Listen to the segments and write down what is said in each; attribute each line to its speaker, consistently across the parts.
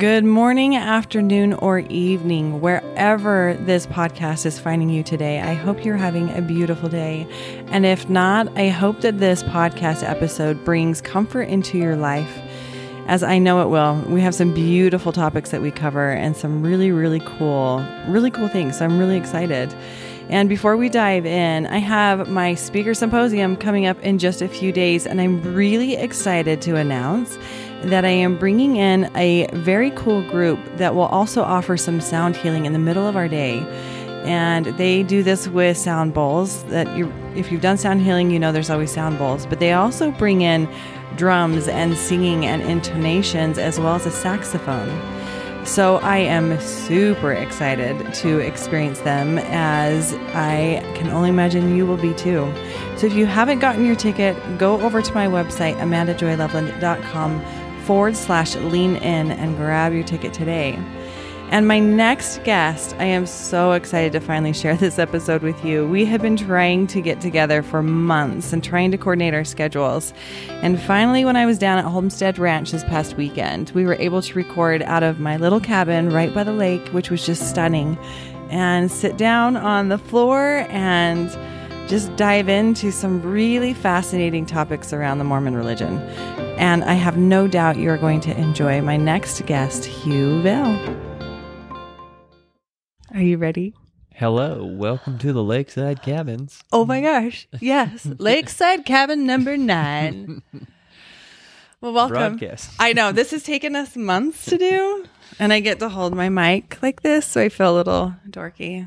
Speaker 1: Good morning, afternoon, or evening, wherever this podcast is finding you today. I hope you're having a beautiful day. And if not, I hope that this podcast episode brings comfort into your life, as I know it will. We have some beautiful topics that we cover and some really, really cool, really cool things. So I'm really excited. And before we dive in, I have my speaker symposium coming up in just a few days, and I'm really excited to announce that I am bringing in a very cool group that will also offer some sound healing in the middle of our day. And they do this with sound bowls that you if you've done sound healing, you know there's always sound bowls, but they also bring in drums and singing and intonations as well as a saxophone. So I am super excited to experience them as I can only imagine you will be too. So if you haven't gotten your ticket, go over to my website, amandajoyloveland.com forward slash lean in and grab your ticket today. And my next guest, I am so excited to finally share this episode with you. We have been trying to get together for months and trying to coordinate our schedules. And finally, when I was down at Homestead Ranch this past weekend, we were able to record out of my little cabin right by the lake, which was just stunning, and sit down on the floor and just dive into some really fascinating topics around the Mormon religion. And I have no doubt you're going to enjoy my next guest, Hugh Bell. Are you ready?
Speaker 2: Hello, welcome to the Lakeside Cabins.
Speaker 1: Oh my gosh. Yes. Lakeside Cabin number nine. Well, welcome.
Speaker 2: Broadcast.
Speaker 1: I know this has taken us months to do, and I get to hold my mic like this, so I feel a little dorky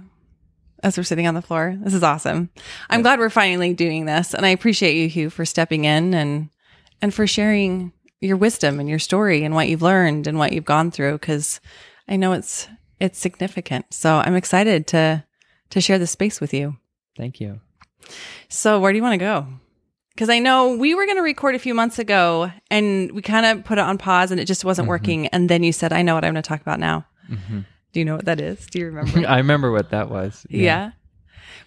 Speaker 1: as we're sitting on the floor. This is awesome. I'm glad we're finally doing this, and I appreciate you, Hugh, for stepping in and and for sharing your wisdom and your story and what you've learned and what you've gone through because I know it's it's significant. So I'm excited to to share this space with you.
Speaker 2: Thank you.
Speaker 1: So where do you want to go? Because I know we were going to record a few months ago and we kind of put it on pause and it just wasn't mm-hmm. working. And then you said, I know what I'm going to talk about now. Mm-hmm. Do you know what that is? Do you remember?
Speaker 2: I remember what that was.
Speaker 1: yeah.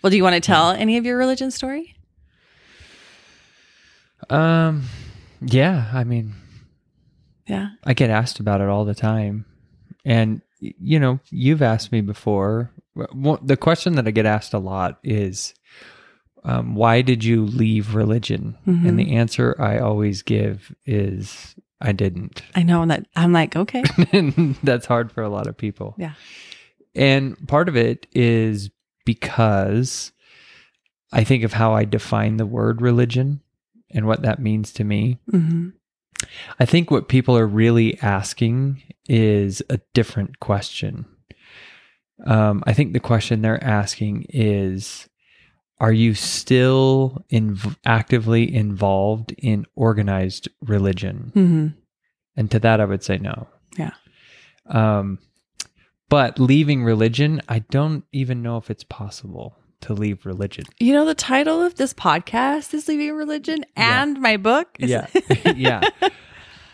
Speaker 1: Well, do you want to mm-hmm. tell any of your religion story?
Speaker 2: Um, yeah. I mean,
Speaker 1: Yeah.
Speaker 2: I get asked about it all the time, and you know, you've asked me before. Well, The question that I get asked a lot is, um, "Why did you leave religion?" And the answer I always give is, "I didn't."
Speaker 1: I know. And that I'm like, okay.
Speaker 2: and that's hard for a lot of people.
Speaker 1: Yeah.
Speaker 2: And part of it is because I think of how I define the word religion and what that means to me.
Speaker 1: hmm
Speaker 2: I think what people are really asking is a different question. Um, I think the question they're asking is Are you still inv- actively involved in organized religion?
Speaker 1: hmm
Speaker 2: And to that, I would say no.
Speaker 1: Yeah.
Speaker 2: Um, but leaving religion, I don't even know if it's possible to leave religion.
Speaker 1: You know, the title of this podcast is Leaving Religion
Speaker 2: Yeah.
Speaker 1: and my book. is-
Speaker 2: Yeah. yeah.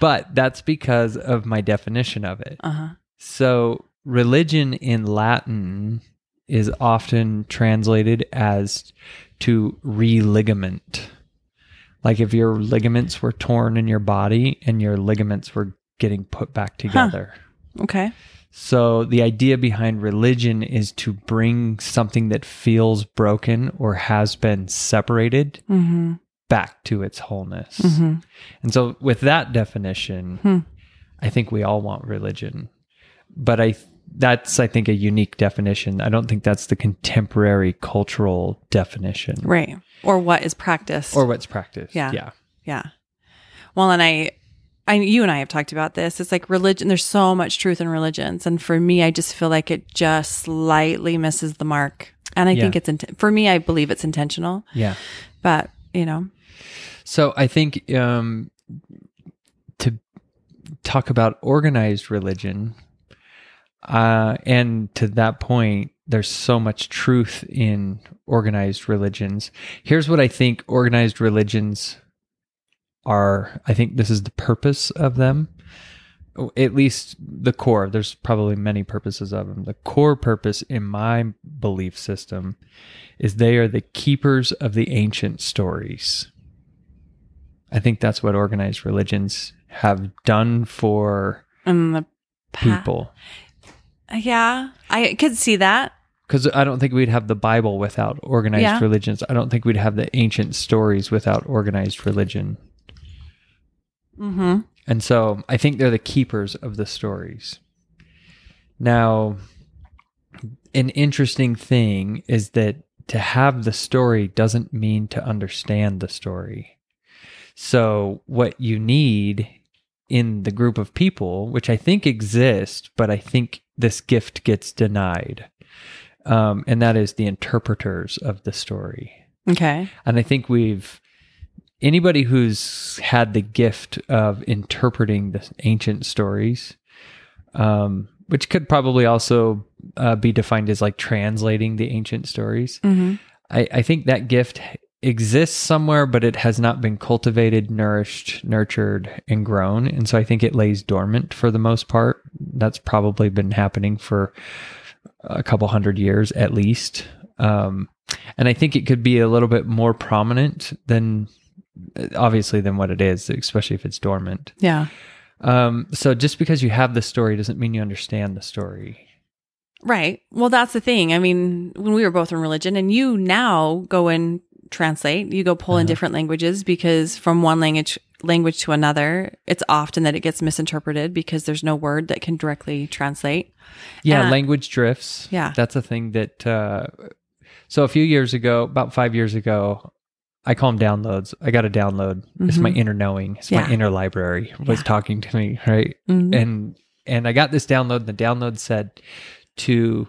Speaker 2: But that's because of my definition of it.
Speaker 1: uh-huh.
Speaker 2: So, religion in Latin is often translated as to religament. Like if your ligaments were torn in your body and your ligaments were getting put back together.
Speaker 1: Okay.
Speaker 2: So the idea behind religion is to bring something that feels broken or has been separated
Speaker 1: hmm
Speaker 2: back to its wholeness.
Speaker 1: hmm
Speaker 2: And so with that definition,
Speaker 1: Hmm.
Speaker 2: I think we all want religion. But I that's I think a unique definition. I don't think that's the contemporary cultural definition
Speaker 1: Right. Or what is practiced.
Speaker 2: or what's practiced.
Speaker 1: Yeah.
Speaker 2: Yeah.
Speaker 1: Yeah. Well, and I, I, you and I have talked about this. It's like religion. There's so much truth in religions, and for me, I just feel like it just slightly misses the mark. And I
Speaker 2: Yeah.
Speaker 1: think it's int- for me. I believe it's intentional,
Speaker 2: Yeah.
Speaker 1: but you know,
Speaker 2: So I think um, to talk about organized religion, uh, and to that point, there's so much truth in organized religions. Here's what I think organized religions are. I think this is the purpose of them. Oh, at least the core. There's probably many purposes of them. The core purpose in my belief system is they are the keepers of the ancient stories. I think that's what organized religions have done for
Speaker 1: Pa-
Speaker 2: people.
Speaker 1: Yeah, I could see that.
Speaker 2: Because I don't think we'd have the Bible without organized
Speaker 1: Yeah.
Speaker 2: religions. I don't think we'd have the ancient stories without organized religion.
Speaker 1: Mm-hmm.
Speaker 2: And so I think they're the keepers of the stories. Now, an interesting thing is that to have the story doesn't mean to understand the story. So, what you need in the group of people, which I think exists, but I think this gift gets denied, um, and that is the interpreters of the story.
Speaker 1: Okay.
Speaker 2: And I think we've anybody who's had the gift of interpreting the ancient stories, um, which could probably also uh, be defined as like translating the ancient stories.
Speaker 1: Mm-hmm.
Speaker 2: I, I think that gift exists somewhere, but it has not been cultivated, nourished, nurtured, and grown. And so I think it lays dormant for the most part. That's probably been happening for a couple hundred years at least. Um, and I think it could be a little bit more prominent than obviously than what it is, especially if it's dormant.
Speaker 1: Yeah.
Speaker 2: Um, so just because you have the story doesn't mean you understand the story.
Speaker 1: Right. Well, that's the thing. I mean, when we were both in religion, and you now go and translate, you go pull in
Speaker 2: Uh-huh.
Speaker 1: different languages because from one language language to another, it's often that it gets misinterpreted because there's no word that can directly translate.
Speaker 2: Yeah,
Speaker 1: And
Speaker 2: language drifts.
Speaker 1: Yeah.
Speaker 2: That's a thing that uh so a few years ago, about 5 years ago, I call them downloads. I got a download. It's my
Speaker 1: Mhm.
Speaker 2: inner knowing. It's
Speaker 1: Yeah.
Speaker 2: my inner library was
Speaker 1: Yeah.
Speaker 2: talking to me, right?
Speaker 1: Mhm.
Speaker 2: And and I got this download. And the download said to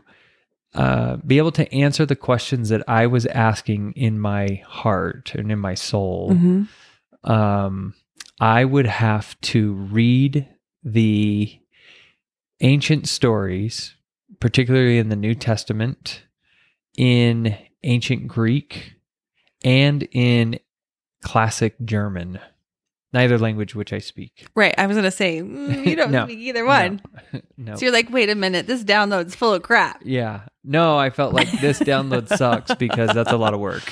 Speaker 2: uh, be able to answer the questions that I was asking in my heart and in my soul.
Speaker 1: Mhm.
Speaker 2: Um, I would have to read the ancient stories, particularly in the New Testament, in ancient Greek and in classic German, neither language which I speak.
Speaker 1: Right. I was going to say, mm, you don't
Speaker 2: No.
Speaker 1: speak either one.
Speaker 2: No. no.
Speaker 1: So you're like, wait a minute, this download's full of crap.
Speaker 2: Yeah. No, I felt like this download sucks because that's a lot of work.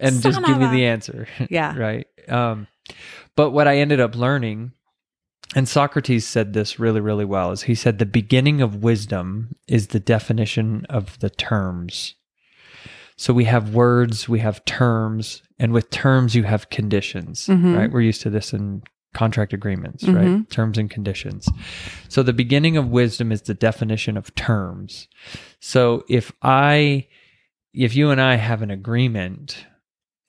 Speaker 2: and just give me the answer.
Speaker 1: Yeah.
Speaker 2: right. Um, but what I ended up learning, and Socrates said this really, really well, is he said the beginning of wisdom is the definition of the terms. So we have words, we have terms, and with terms you have conditions,
Speaker 1: Mhm.
Speaker 2: right? We're used to this in contract agreements,
Speaker 1: Mhm.
Speaker 2: right? Terms and conditions. So the beginning of wisdom is the definition of terms. So if I if you and I have an agreement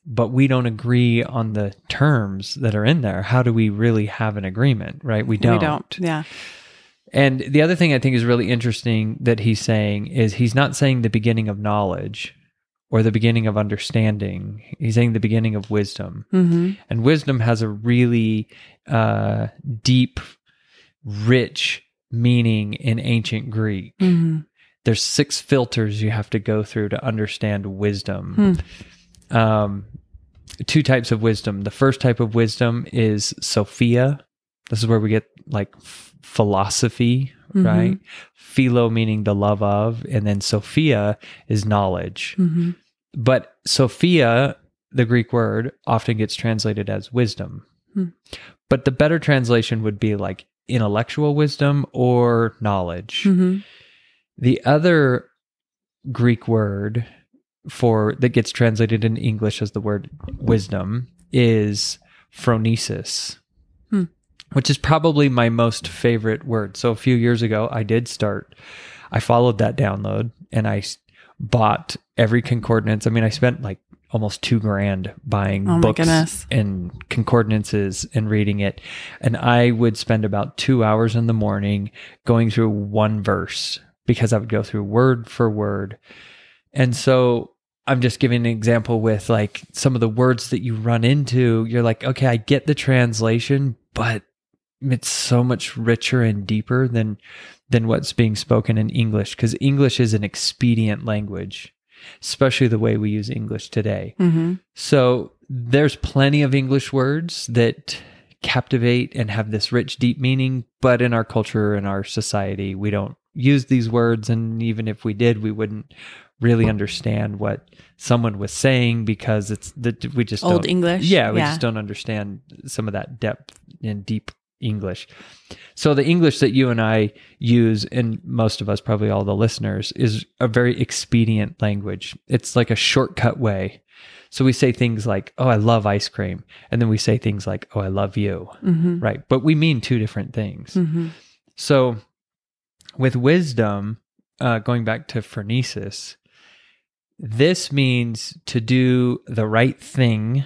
Speaker 2: but we don't agree on the terms that are in there, how do we really have an agreement, right? We don't.
Speaker 1: We don't. Yeah.
Speaker 2: And the other thing I think is really interesting that he's saying is he's not saying the beginning of knowledge or the beginning of understanding. He's saying the beginning of wisdom.
Speaker 1: Mm-hmm.
Speaker 2: And wisdom has a really uh, deep, rich meaning in ancient Greek.
Speaker 1: Mm-hmm.
Speaker 2: There's six filters you have to go through to understand wisdom. Um, two types of wisdom. The first type of wisdom is Sophia. This is where we get like philosophy,
Speaker 1: Mhm.
Speaker 2: right? Philo meaning the love of, and then Sophia is knowledge.
Speaker 1: Mm-hmm.
Speaker 2: But Sophia, the Greek word, often gets translated as wisdom.
Speaker 1: Hmm.
Speaker 2: But the better translation would be like intellectual wisdom or knowledge.
Speaker 1: Mm-hmm.
Speaker 2: The other Greek word for that gets translated in English as the word wisdom is phronesis. Which is probably my most favorite word. So a few years ago, I did start. I followed that download and I bought every concordance. I mean, I spent like almost two grand buying
Speaker 1: Oh
Speaker 2: books
Speaker 1: goodness.
Speaker 2: and concordances and reading it. And I would spend about two hours in the morning going through one verse because I would go through word for word. And so I'm just giving an example with like some of the words that you run into. You're like, okay, I get the translation, but it's so much richer and deeper than than what's being spoken in English because English is an expedient language, especially the way we use English today.
Speaker 1: Mm-hmm.
Speaker 2: So there's plenty of English words that captivate and have this rich, deep meaning, but in our culture and our society, we don't use these words. And even if we did, we wouldn't really understand what someone was saying because it's that we just
Speaker 1: Old English.
Speaker 2: Yeah, we
Speaker 1: Yeah.
Speaker 2: just don't understand some of that depth and deep English. So the English that you and I use, and most of us, probably all the listeners, is a very expedient language. It's like a shortcut way. So we say things like, "Oh, I love ice cream," and then we say things like, "Oh, I love you,"
Speaker 1: Mm-hmm.
Speaker 2: right? But we mean two different things.
Speaker 1: Mm-hmm.
Speaker 2: So, with wisdom, uh, going back to phronesis, this means to do the right thing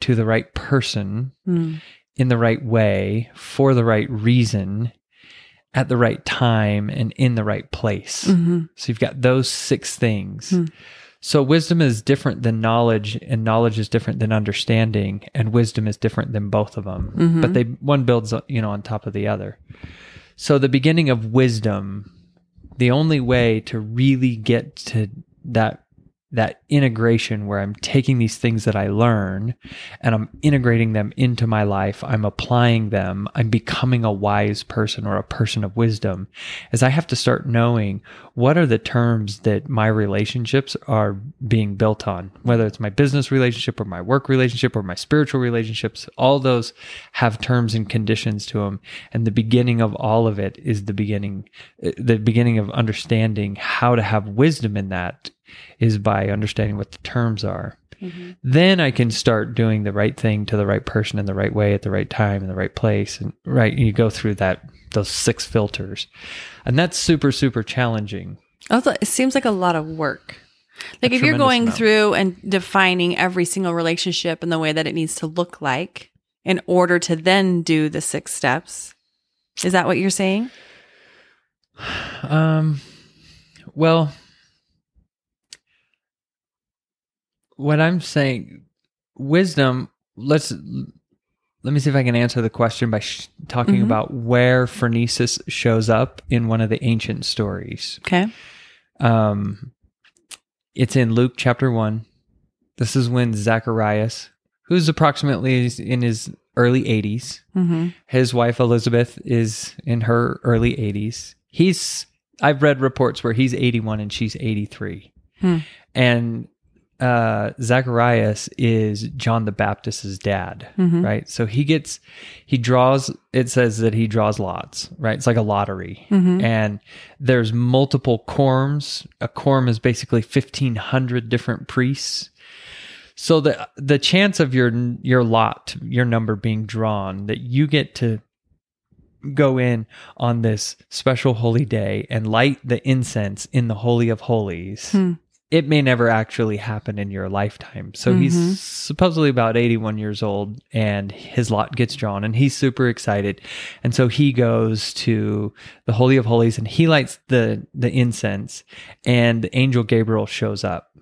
Speaker 2: to the right person
Speaker 1: Mm.
Speaker 2: In the right way for the right reason at the right time and in the right place.
Speaker 1: Mm-hmm.
Speaker 2: So, you've got those six things.
Speaker 1: Hmm.
Speaker 2: So, wisdom is different than knowledge, and knowledge is different than understanding, and wisdom is different than both of them.
Speaker 1: Mhm.
Speaker 2: But they one builds, you know, on top of the other. So, the beginning of wisdom, the only way to really get to that that integration where I'm taking these things that I learn and I'm integrating them into my life, I'm applying them, I'm becoming a wise person or a person of wisdom, as I have to start knowing what are the terms that my relationships are being built on, whether it's my business relationship or my work relationship or my spiritual relationships, all those have terms and conditions to them. And the beginning of all of it is the beginning, the beginning of understanding how to have wisdom in that is by understanding what the terms are.
Speaker 1: Mm-hmm.
Speaker 2: Then I can start doing the right thing to the right person in the right way at the right time in the right place. And right, you go through that, those six filters. And that's super, super challenging.
Speaker 1: Also, it seems like a lot of work. Like
Speaker 2: A
Speaker 1: if you're going
Speaker 2: amount.
Speaker 1: through and defining every single relationship in the way that it needs to look like in order to then do the six steps. Is that what you're saying?
Speaker 2: Um, well, what I'm saying, wisdom. Let's let me see if I can answer the question by sh- talking
Speaker 1: Mhm.
Speaker 2: about where phronesis shows up in one of the ancient stories.
Speaker 1: Okay.
Speaker 2: Um, it's in Luke chapter one. This is when Zacharias, who's approximately in his early 80s,
Speaker 1: Mm-hmm.
Speaker 2: his wife Elizabeth is in her early 80s. He's I've read reports where he's 81 and she's 83.
Speaker 1: Hmm.
Speaker 2: And uh Zacharias is John the Baptist's dad,
Speaker 1: Mhm.
Speaker 2: right? So he gets he draws it says that he draws lots, right? It's like a lottery.
Speaker 1: Mhm.
Speaker 2: And there's multiple quorums. A quorum is basically 1500 different priests. So the the chance of your your lot, your number being drawn, that you get to go in on this special holy day and light the incense in the holy of holies.
Speaker 1: Hmm.
Speaker 2: It may never actually happen in your lifetime. So he's
Speaker 1: Mhm.
Speaker 2: supposedly about 81 years old and his lot gets drawn and he's super excited. And so he goes to the holy of holies and he lights the the incense and the angel Gabriel shows up.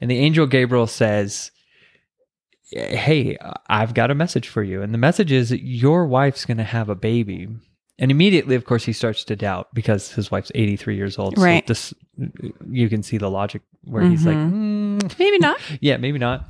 Speaker 2: And the angel Gabriel says, Hey, I've got a message for you. And the message is your wife's going to have a baby. And immediately, of course, he starts to doubt because his wife's 83 years old.
Speaker 1: Right.
Speaker 2: So this, you can see the logic where he's like, "Mm,
Speaker 1: Maybe not.
Speaker 2: yeah, maybe not.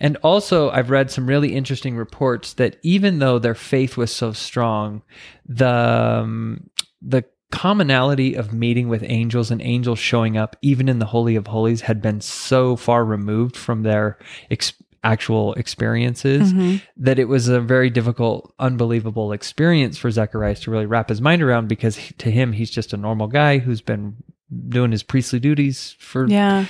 Speaker 2: And also, I've read some really interesting reports that even though their faith was so strong, the um, the commonality of meeting with angels and angels showing up, even in the Holy of Holies, had been so far removed from their ex- actual experiences
Speaker 1: Mhm.
Speaker 2: that it was a very difficult, unbelievable experience for Zacharias to really wrap his mind around because he- to him, he's just a normal guy who's been doing his priestly duties for
Speaker 1: Yeah.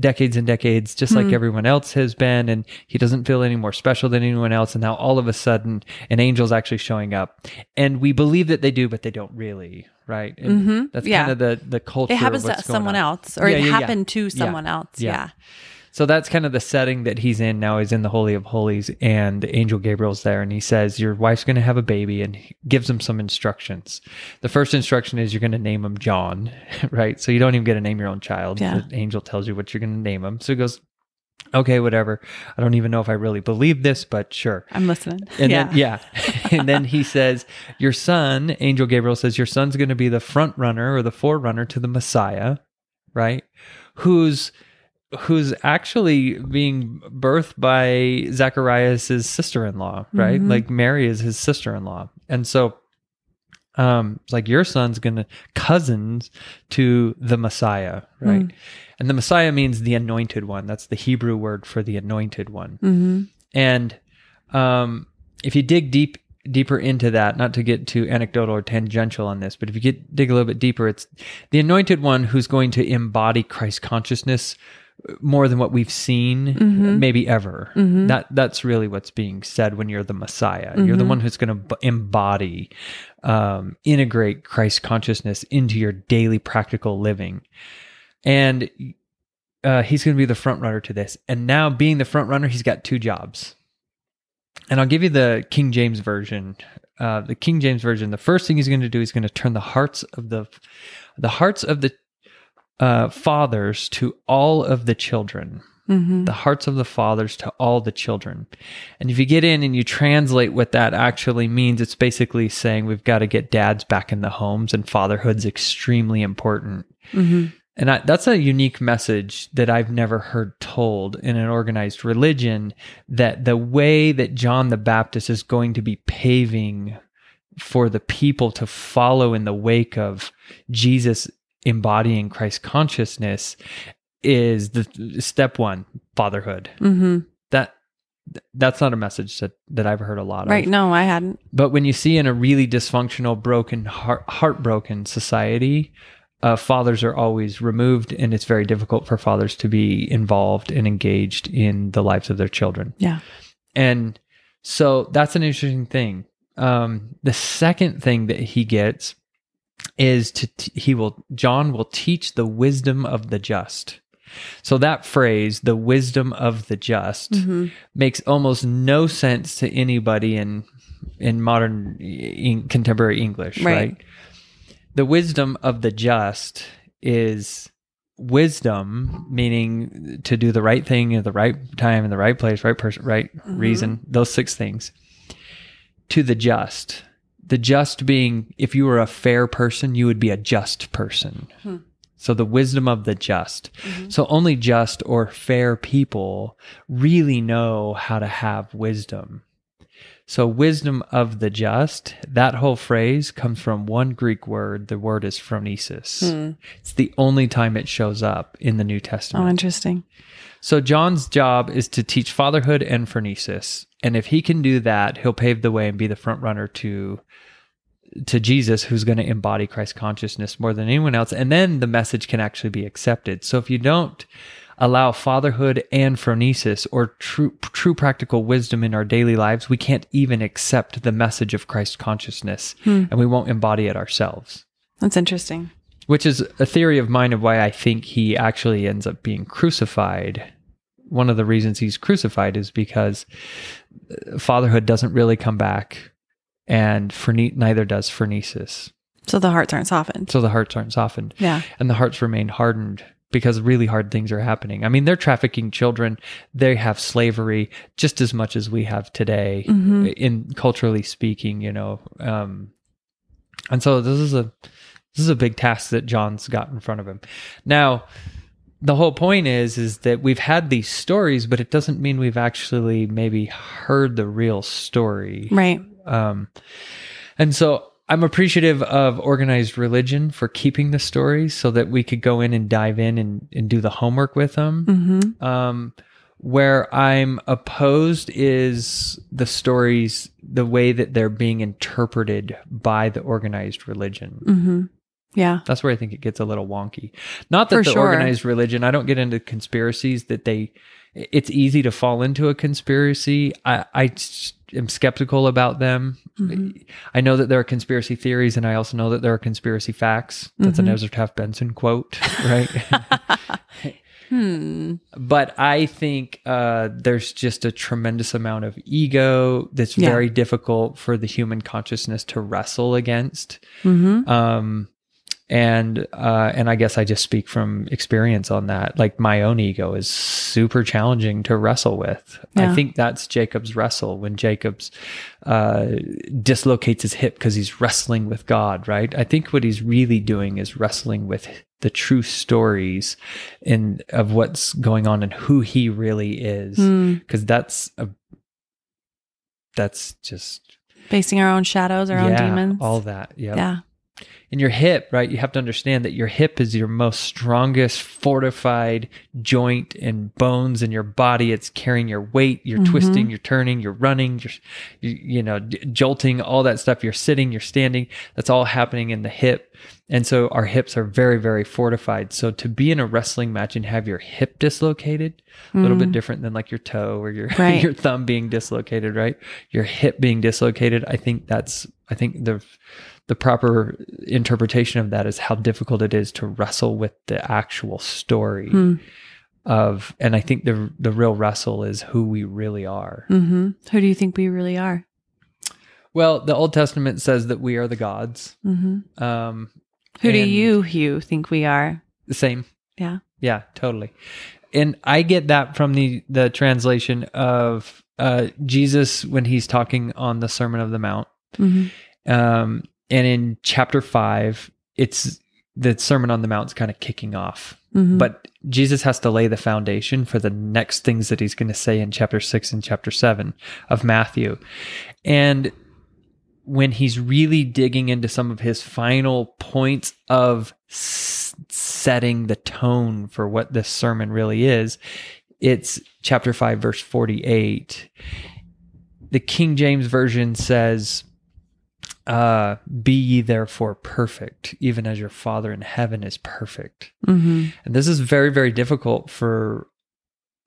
Speaker 2: decades and decades, just like
Speaker 1: Hmm.
Speaker 2: everyone else has been, and he doesn't feel any more special than anyone else. And now all of a sudden, an angel's actually showing up, and we believe that they do, but they don't really, right? And
Speaker 1: Mhm.
Speaker 2: That's
Speaker 1: Yeah.
Speaker 2: kind of the the culture.
Speaker 1: It happens to someone
Speaker 2: on.
Speaker 1: else, or
Speaker 2: Yeah,
Speaker 1: it happened to someone else.
Speaker 2: Yeah. So that's kind of the setting that he's in now. He's in the Holy of Holies, and angel Gabriel's there, and he says, "Your wife's going to have a baby," and gives him some instructions. The first instruction is you're going to name him John, right? So you don't even get to name your own child.
Speaker 1: Yeah.
Speaker 2: The angel tells you what you're going to name him. So he goes, "Okay, whatever. I don't even know if I really believe this, but sure."
Speaker 1: I'm listening.
Speaker 2: And
Speaker 1: yeah.
Speaker 2: then yeah. and then he says, Your son, Angel Gabriel says, Your son's gonna be the front runner or the forerunner to the Messiah, right? Who's who's actually being birthed by Zacharias' sister-in-law, right?
Speaker 1: Mhm.
Speaker 2: Like Mary is his sister-in-law. And so um it's like your son's gonna cousins to the Messiah, right?
Speaker 1: Mm.
Speaker 2: And the Messiah means the anointed one. That's the Hebrew word for the anointed one.
Speaker 1: Mhm.
Speaker 2: And um, if you dig deep deeper into that, not to get too anecdotal or tangential on this, but if you get dig a little bit deeper, it's the anointed one who's going to embody Christ consciousness more than what we've seen maybe ever. That that's really what's being said when you're the Messiah. You're the one who's going to b- embody, um, integrate Christ consciousness into your daily practical living, and uh, he's going to be the front runner to this. And now, being the front runner, he's got two jobs. And I'll give you the King James version. Uh, the King James version. The first thing he's going to do is going to turn the hearts of the the hearts of the uh, fathers to all of the children.
Speaker 1: Mm-hmm.
Speaker 2: The hearts of the fathers to all the children. And if you get in and you translate what that actually means, it's basically saying we've got to get dads back in the homes and fatherhood's extremely important.
Speaker 1: Mm-hmm.
Speaker 2: And I, that's a unique message that I've never heard told in an organized religion that the way that John the Baptist is going to be paving for the people to follow in the wake of Jesus embodying Christ consciousness is the step one fatherhood.
Speaker 1: Mm-hmm.
Speaker 2: That that's not a message that, that I've heard a lot
Speaker 1: Right.
Speaker 2: of. Right.
Speaker 1: No, I hadn't.
Speaker 2: But when you see in a really dysfunctional, broken, heart, heartbroken society, uh, fathers are always removed, and it's very difficult for fathers to be involved and engaged in the lives of their children.
Speaker 1: Yeah.
Speaker 2: And so that's an interesting thing. Um, the second thing that he gets is to t- he will John will teach the wisdom of the just. So that phrase, the wisdom of the just,
Speaker 1: Mm-hmm.
Speaker 2: makes almost no sense to anybody in in modern in contemporary English,
Speaker 1: Right.
Speaker 2: right. The wisdom of the just is wisdom, meaning to do the right thing at the right time, in the right place, right person, right reason. Those six things. To the just, the just being, if you were a fair person, you would be a just person.
Speaker 1: Hmm.
Speaker 2: So the wisdom of the just. So only just or fair people really know how to have wisdom. So wisdom of the just, that whole phrase comes from one Greek word. The word is phronesis.
Speaker 1: Hmm.
Speaker 2: It's the only time it shows up in the New Testament.
Speaker 1: Oh, interesting.
Speaker 2: So John's job is to teach fatherhood and phronesis. And if he can do that, he'll pave the way and be the front runner to to Jesus who's going to embody Christ consciousness more than anyone else. And then the message can actually be accepted. So if you don't allow fatherhood and phronesis or true true practical wisdom in our daily lives, we can't even accept the message of Christ consciousness and we won't embody it ourselves
Speaker 1: That's interesting.
Speaker 2: which is a theory of mine of why I think he actually ends up being crucified. One of the reasons he's crucified is because uh, fatherhood doesn't really come back, and pherne- neither does phronesis.
Speaker 1: So the hearts aren't softened.
Speaker 2: So the hearts aren't softened,
Speaker 1: Yeah.
Speaker 2: and the hearts remain hardened because really hard things are happening. I mean, they're trafficking children. They have slavery just as much as we have today,
Speaker 1: Mhm.
Speaker 2: in culturally speaking. You know, um, and so this is a this is a big task that John's got in front of him. Now, the whole point is is that we've had these stories, but it doesn't mean we've actually maybe heard the real story.
Speaker 1: Right.
Speaker 2: Um, and so I'm appreciative of organized religion for keeping the stories so that we could go in and dive in and, and do the homework with them.
Speaker 1: Mm-hmm.
Speaker 2: Um, where I'm opposed is the stories, the way that they're being interpreted by the organized religion.
Speaker 1: Mm-hmm. Yeah.
Speaker 2: That's where I think it gets a little wonky. Not that
Speaker 1: For
Speaker 2: the
Speaker 1: sure.
Speaker 2: organized religion, I don't get into conspiracies that they, it's easy to fall into a conspiracy. I, I am skeptical about them.
Speaker 1: Mhm.
Speaker 2: I know that there are conspiracy theories, and I also know that there are conspiracy facts. That's
Speaker 1: Mhm.
Speaker 2: an Ezra Taft Benson quote, right?
Speaker 1: Hmm.
Speaker 2: but I think uh, there's just a tremendous amount of ego that's
Speaker 1: Yeah.
Speaker 2: very difficult for the human consciousness to wrestle against.
Speaker 1: Mm-hmm.
Speaker 2: Um, and uh, and I guess I just speak from experience on that. Like my own ego is super challenging to wrestle with.
Speaker 1: Yeah.
Speaker 2: I think that's Jacob's wrestle when Jacob's uh, dislocates his hip because he's wrestling with God. Right. I think what he's really doing is wrestling with the true stories and of what's going on and who he really is.
Speaker 1: Hmm.
Speaker 2: Because that's a that's just
Speaker 1: Facing our own shadows, our own demons.
Speaker 2: all that. Yeah.
Speaker 1: Yeah.
Speaker 2: In your hip, right? You have to understand that your hip is your most strongest fortified joint and bones in your body. It's carrying your weight. You're mm-hmm. twisting, you're turning, you're running, you're, you, you know, d- jolting, all that stuff. You're sitting, you're standing. That's all happening in the hip. And so our hips are very, very fortified. So to be in a wrestling match and have your hip dislocated, a little bit mm. different than like your toe or your
Speaker 1: Right.
Speaker 2: your thumb being dislocated, right? Your hip being dislocated. I think that's I think the the proper interpretation of that is how difficult it is to wrestle with the actual story
Speaker 1: Hmm.
Speaker 2: of and I think the the real wrestle is who we really are.
Speaker 1: Mm-hmm. Who do you think we really are?
Speaker 2: Well, the Old Testament says that we are the gods.
Speaker 1: Mm-hmm.
Speaker 2: Um
Speaker 1: Who do you, Hugh, think we are?
Speaker 2: the same
Speaker 1: Yeah.
Speaker 2: Yeah, totally. And I get that from the the translation of uh, Jesus when he's talking on the Sermon of the Mount.
Speaker 1: Mm-hmm.
Speaker 2: Um, and in chapter five, it's the Sermon on the Mount's kind of kicking off.
Speaker 1: Mm-hmm.
Speaker 2: But Jesus has to lay the foundation for the next things that he's going to say in chapter six and chapter seven of Matthew. And when he's really digging into some of his final points of s- setting the tone for what this sermon really is, it's chapter 5, verse 48. The King James Version says, uh, Be ye therefore perfect, even as your Father in heaven is perfect.
Speaker 1: Mm-hmm.
Speaker 2: And this is very, very difficult for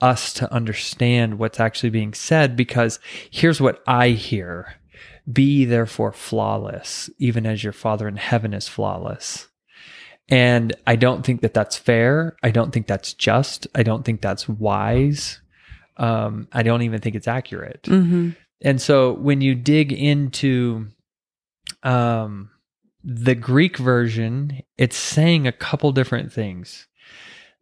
Speaker 2: us to understand what's actually being said because here's what I hear Be ye therefore flawless, even as your Father in heaven is flawless. And I don't think that that's fair. I don't think that's just. I don't think that's wise. Um, I don't even think it's accurate.
Speaker 1: Mm-hmm.
Speaker 2: And so when you dig into um, the Greek version, it's saying a couple different things.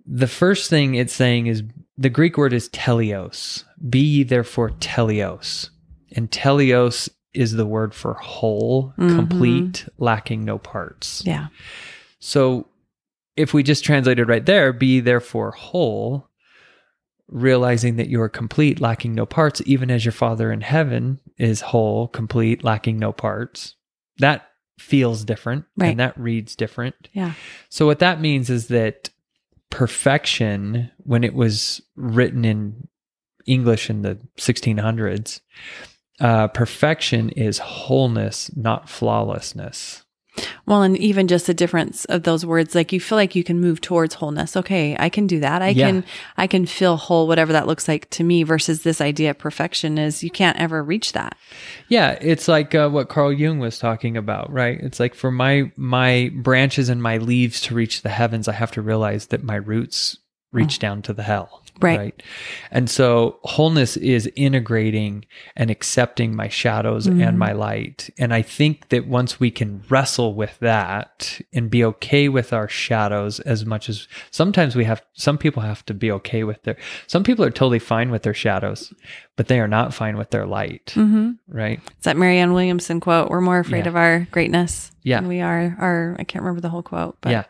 Speaker 2: The first thing it's saying is the Greek word is teleos. Be ye therefore teleos. And teleos is the word for whole,
Speaker 1: Mhm.
Speaker 2: complete, lacking no parts.
Speaker 1: Yeah.
Speaker 2: So if we just translate it right there, be therefore whole, realizing that you are complete, lacking no parts, even as your Father in heaven is whole, complete, lacking no parts. That feels different
Speaker 1: Right.
Speaker 2: and that reads different.
Speaker 1: Yeah.
Speaker 2: So what that means is that perfection, when it was written in English in the 1600s, uh, perfection is wholeness, not flawlessness.
Speaker 1: Well, and even just the difference of those words, like you feel like you can move towards wholeness. Okay, I can do that. I
Speaker 2: Yeah.
Speaker 1: can, I can feel whole, whatever that looks like to me. Versus this idea of perfection is you can't ever reach that.
Speaker 2: Yeah, it's like uh, what Carl Jung was talking about, right? It's like for my my branches and my leaves to reach the heavens, I have to realize that my roots reach down to the hell.
Speaker 1: Right.
Speaker 2: And so wholeness is integrating and accepting my shadows and my light. And I think that once we can wrestle with that and be okay with our shadows as much as sometimes we have, some people have to be okay with their, some people are totally fine with their shadows, but they are not fine with their light.
Speaker 1: Mm-hmm.
Speaker 2: Right.
Speaker 1: It's that Marianne Williamson quote. We're more afraid
Speaker 2: Yeah.
Speaker 1: of our greatness
Speaker 2: Yeah.
Speaker 1: than we are our. I can't remember the whole quote, but
Speaker 2: Yeah.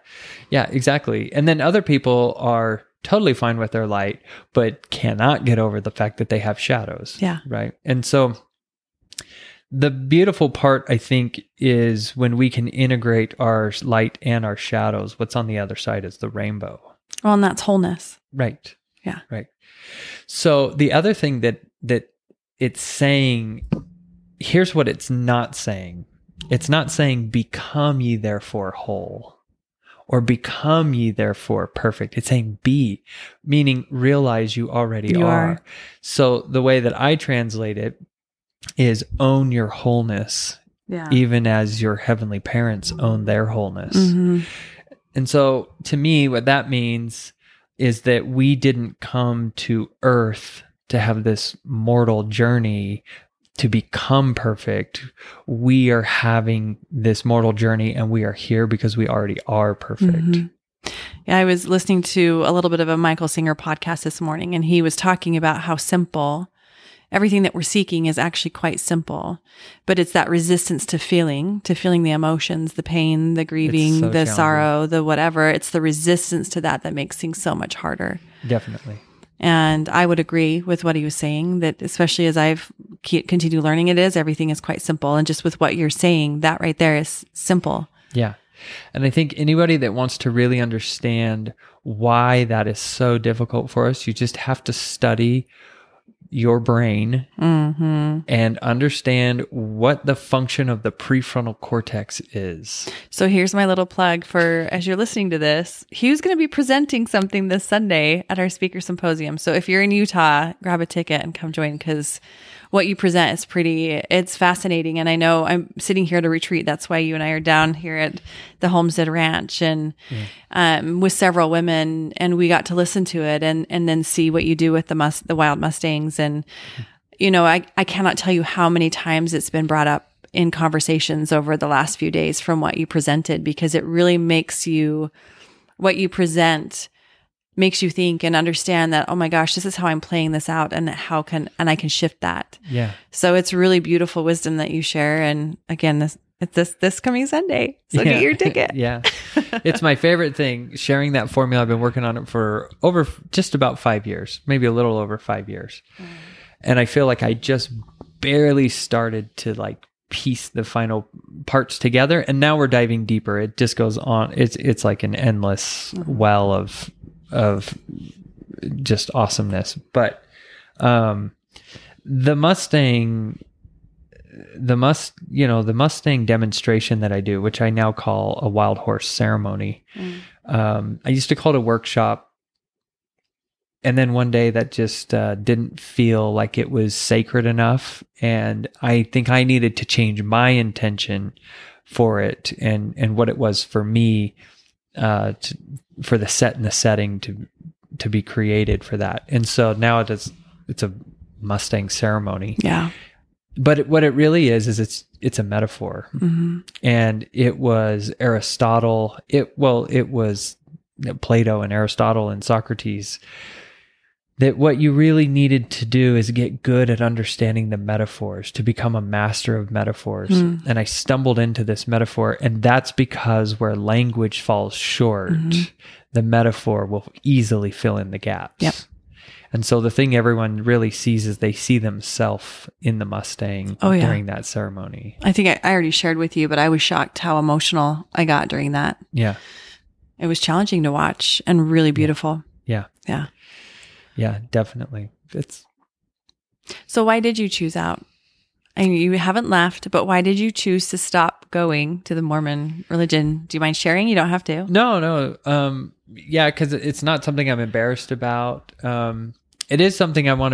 Speaker 2: Yeah, exactly. And then other people are totally fine with their light, but cannot get over the fact that they have shadows.
Speaker 1: Yeah.
Speaker 2: Right. And so the beautiful part, I think, is when we can integrate our light and our shadows, what's on the other side is the rainbow.
Speaker 1: well, and that's wholeness.
Speaker 2: Right.
Speaker 1: Yeah.
Speaker 2: Right. So the other thing that that it's saying here's what it's not saying. It's not saying become ye therefore whole or become ye therefore perfect. It's saying be, meaning realize you already
Speaker 1: You
Speaker 2: are.
Speaker 1: are.
Speaker 2: So the way that I translate it is own your wholeness
Speaker 1: Yeah.
Speaker 2: even as your heavenly parents own their wholeness.
Speaker 1: hmm
Speaker 2: And so to me, what that means is that we didn't come to earth to have this mortal journey to become perfect. We are having this mortal journey and we are here because we already are perfect.
Speaker 1: Mhm. Yeah, I was listening to a little bit of a Michael Singer podcast this morning, and he was talking about how simple everything that we're seeking is actually quite simple. But it's that resistance to feeling, to feeling the emotions, the pain, the grieving,
Speaker 2: so
Speaker 1: the sorrow, the whatever. It's the resistance to that that makes things so much harder.
Speaker 2: Definitely.
Speaker 1: And I would agree with what he was saying that, especially as I've continued learning, it is everything is quite simple. And just with what you're saying, that right there is simple.
Speaker 2: Yeah. And I think anybody that wants to really understand why that is so difficult for us, you just have to study your brain
Speaker 1: Mm-hmm.
Speaker 2: and understand what the function of the prefrontal cortex is.
Speaker 1: So here's my little plug for as you're listening to this. Hugh's going to be presenting something this Sunday at our speaker symposium. So if you're in Utah, grab a ticket and come join because what you present is pretty, it's fascinating. And I know I'm sitting here at a retreat. That's why you and I are down here at the Homestead Ranch and um, with several women, and we got to listen to it and and then see what you do with the mus- the wild mustangs and you know, I, I cannot tell you how many times it's been brought up in conversations over the last few days from what you presented because it really makes you, what you present makes you think and understand that, oh my gosh, this is how I'm playing this out and how can, and I can shift that.
Speaker 2: Yeah.
Speaker 1: So it's really beautiful wisdom that you share. And again, this, it's this, this coming Sunday. So
Speaker 2: yeah.
Speaker 1: get your ticket.
Speaker 2: yeah. It's my favorite thing sharing that formula. I've been working on it for over just about five years, maybe a little over five years. Mm. And I feel like I just barely started to like piece the final parts together and now we're diving deeper it just goes on it's it's like an endless mm-hmm. well of of just awesomeness. But um the mustang the must you know the mustang demonstration that i do which i now call a wild horse ceremony um i used to call it a workshop. And then one day that just uh, didn't feel like it was sacred enough. And i think i needed to change my intention for it and and what it was for me uh to, for the set and the setting to to be created for that. And so now it is it's a mustang ceremony.
Speaker 1: Yeah.
Speaker 2: but it, what it really is is it's it's a metaphor.
Speaker 1: Hmm
Speaker 2: and it was aristotle it well it was plato and aristotle and socrates that what you really needed to do is get good at understanding the metaphors to become a master of metaphors
Speaker 1: Hmm.
Speaker 2: and i stumbled into this metaphor and that's because where language falls short
Speaker 1: Mhm.
Speaker 2: the metaphor will easily fill in the gaps
Speaker 1: Yep.
Speaker 2: and so the thing everyone really sees is they see themselves in the mustang
Speaker 1: Oh, yeah.
Speaker 2: during that ceremony
Speaker 1: I think I, I already shared with you, but I was shocked how emotional I got during that.
Speaker 2: yeah
Speaker 1: It was challenging to watch and really beautiful.
Speaker 2: yeah
Speaker 1: Yeah.
Speaker 2: Yeah, definitely. It's
Speaker 1: So why did you choose out? I mean, you haven't left, but why did you choose to stop going to the Mormon religion? Do you mind sharing? You don't have to.
Speaker 2: no, no. Um, yeah, because it's not something I'm embarrassed about. Um, it is something I want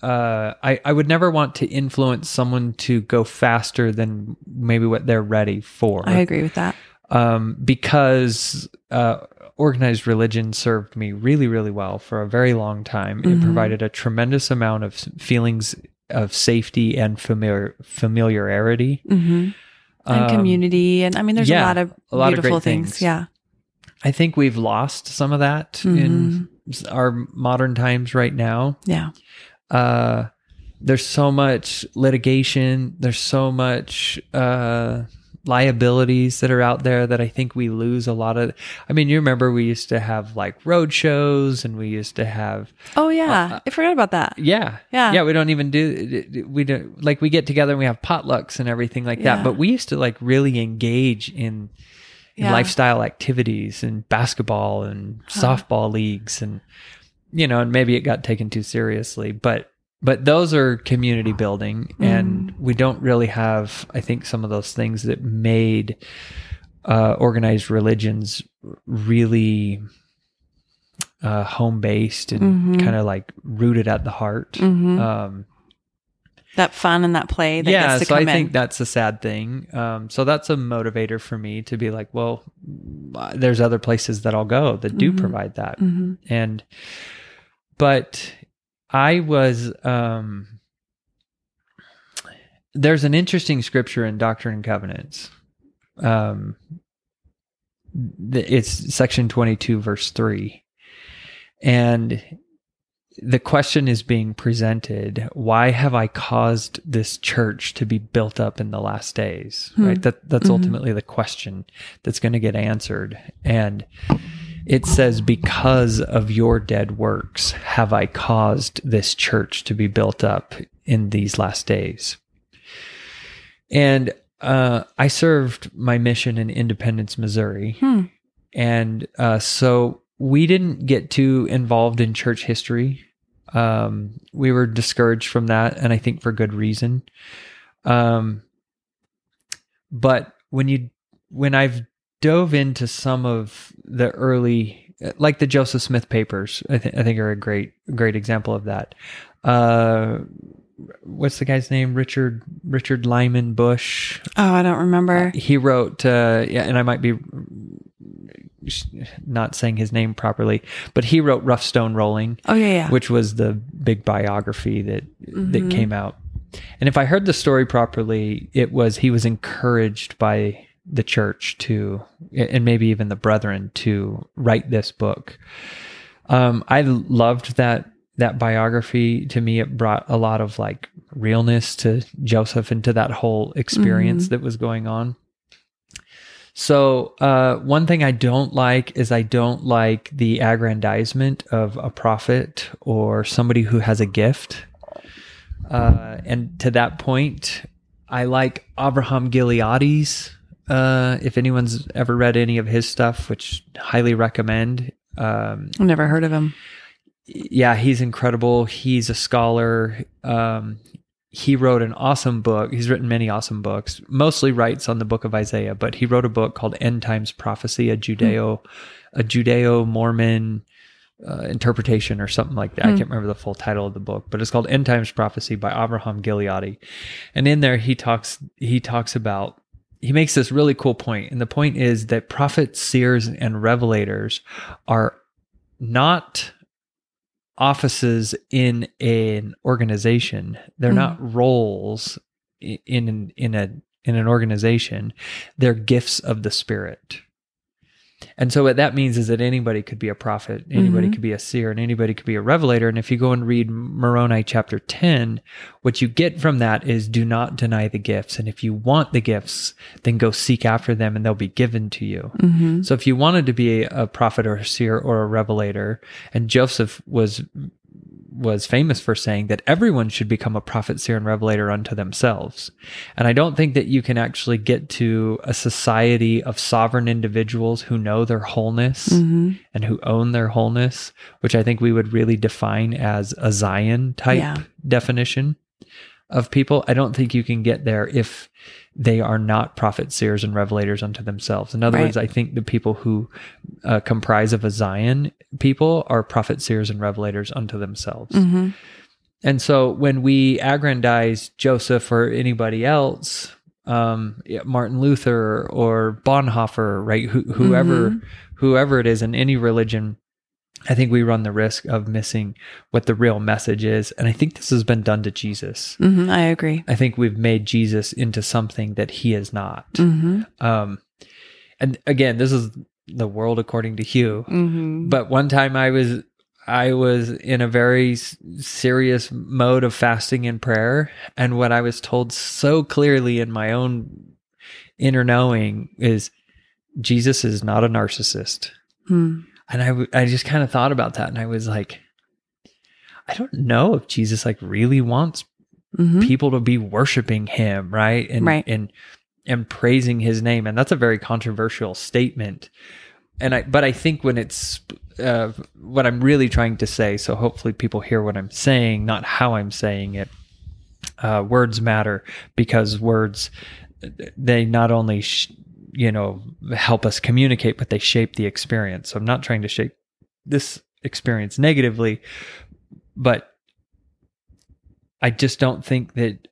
Speaker 2: to. Uh, I I would never want to influence someone to go faster than maybe what they're ready for.
Speaker 1: I agree with that.
Speaker 2: um, because uh, organized religion served me really, really well for a very long time. It
Speaker 1: Mhm.
Speaker 2: provided a tremendous amount of feelings of safety and familiar familiarity.
Speaker 1: hmm And
Speaker 2: Um,
Speaker 1: community. And I mean, there's
Speaker 2: yeah,
Speaker 1: a lot of
Speaker 2: a lot of
Speaker 1: beautiful
Speaker 2: great
Speaker 1: things.
Speaker 2: things.
Speaker 1: Yeah.
Speaker 2: I think we've lost some of that in our modern times right now.
Speaker 1: Yeah.
Speaker 2: Uh, there's so much litigation. There's so much uh, liabilities that are out there that I think we lose a lot of. I mean, you remember we used to have like road shows and we used to have
Speaker 1: Oh, yeah. Uh, uh, I forgot about that.
Speaker 2: yeah
Speaker 1: Yeah.
Speaker 2: yeah we don't even do we don't like we get together and we have potlucks and everything like
Speaker 1: Yeah.
Speaker 2: that but we used to like really engage in, in
Speaker 1: Yeah.
Speaker 2: lifestyle activities and basketball and softball leagues and you know and maybe it got taken too seriously but but those are community building and we don't really have i think some of those things that made uh, organized religions really uh, home based and
Speaker 1: Mhm.
Speaker 2: kind of like rooted at the heart.
Speaker 1: Mhm.
Speaker 2: Um,
Speaker 1: that fun and that play that
Speaker 2: yeah,
Speaker 1: gets to
Speaker 2: so I
Speaker 1: in.
Speaker 2: think that's a sad thing. Um, so that's a motivator for me to be like, well, uh, there's other places that I'll go that do
Speaker 1: Mhm.
Speaker 2: provide that.
Speaker 1: Mhm.
Speaker 2: And, but I was, um, there's an interesting scripture in Doctrine and Covenants. Um, it's section 22, verse 3. And the question is being presented why have i caused this church to be built up in the last days
Speaker 1: Hmm.
Speaker 2: right that that's
Speaker 1: Mhm.
Speaker 2: ultimately the question that's going to get answered and it says because of your dead works have i caused this church to be built up in these last days and uh, I served my mission in Independence, Missouri,
Speaker 1: Hmm.
Speaker 2: and uh, so we didn't get too involved in church history. Um, we were discouraged from that, and I think for good reason. Um, but when you when I've dove into some of the early, like the Joseph Smith papers, I, th- I think are a great great example of that. Uh, what's the guy's name? Richard Richard Lyman Bush.
Speaker 1: Oh, I don't remember.
Speaker 2: He wrote, uh, yeah, and I might be not saying his name properly, but he wrote Rough Stone Rolling,
Speaker 1: oh, yeah, yeah.
Speaker 2: which was the big biography that
Speaker 1: Mhm.
Speaker 2: that came out. And if I heard the story properly, it was he was encouraged by the church to, and maybe even the brethren to write this book. Um, I loved that that biography. To me, it brought a lot of like realness to Joseph and to that whole experience that was going on. So, uh, one thing I don't like is I don't like the aggrandizement of a prophet or somebody who has a gift. Uh, and to that point, I like Abraham Gileadi's. Uh, if anyone's ever read any of his stuff, which highly recommend. Um,
Speaker 1: I've never heard of him.
Speaker 2: yeah, he's incredible. He's a scholar. Um, he wrote an awesome book. He's written many awesome books. Mostly writes on the book of Isaiah, but he wrote a book called End Times Prophecy, a Judeo, a Judeo Mormon uh, interpretation or something like that. I
Speaker 1: Hmm.
Speaker 2: can't remember the full title of the book, but it's called End Times Prophecy by Abraham Gileadi. And in there, he talks he talks about he makes this really cool point, and the point is that prophets, seers, and revelators are not offices in an organization. They're
Speaker 1: Mhm.
Speaker 2: not roles in an, in a in an organization. They're gifts of the spirit. And so what that means is that anybody could be a prophet, anybody
Speaker 1: Mhm.
Speaker 2: could be a seer, and anybody could be a revelator. And if you go and read Moroni chapter 10, what you get from that is do not deny the gifts. And if you want the gifts, then go seek after them and they'll be given to you.
Speaker 1: Mm-hmm.
Speaker 2: So if you wanted to be a prophet or a seer or a revelator, and Joseph was was famous for saying that everyone should become a prophet, seer, and revelator unto themselves. And I don't think that you can actually get to a society of sovereign individuals who know their wholeness
Speaker 1: Mm-hmm.
Speaker 2: and who own their wholeness, which I think we would really define as a Zion type
Speaker 1: Yeah.
Speaker 2: definition of people. I don't think you can get there if they are not prophets, seers, and revelators unto themselves. In other
Speaker 1: Right.
Speaker 2: words, I think the people who uh, comprise of a Zion people are prophets, seers, and revelators unto themselves.
Speaker 1: Mm-hmm.
Speaker 2: And so when we aggrandize Joseph or anybody else, um, Martin Luther or Bonhoeffer, right, who, whoever,
Speaker 1: Mhm.
Speaker 2: whoever it is in any religion, I think we run the risk of missing what the real message is. And I think this has been done to Jesus.
Speaker 1: Mm-hmm. I agree.
Speaker 2: I think we've made Jesus into something that he is not.
Speaker 1: Mm-hmm.
Speaker 2: Um, and again, this is the world according to Hugh.
Speaker 1: Mm-hmm.
Speaker 2: But one time I was I was in a very serious mode of fasting and prayer, and what I was told so clearly in my own inner knowing is Jesus is not a narcissist.
Speaker 1: Mm.
Speaker 2: And I w- I just kind of thought about that, and I was like, I don't know if Jesus like really wants
Speaker 1: Mm-hmm.
Speaker 2: people to be worshiping him, right? And
Speaker 1: Right.
Speaker 2: and and praising his name. And that's a very controversial statement. And I but I think when it's uh, what I'm really trying to say, so hopefully people hear what I'm saying, not how I'm saying it. Uh, words matter because words they not only sh- you know help us communicate, but they shape the experience. So I'm not trying to shape this experience negatively, but I just don't think that.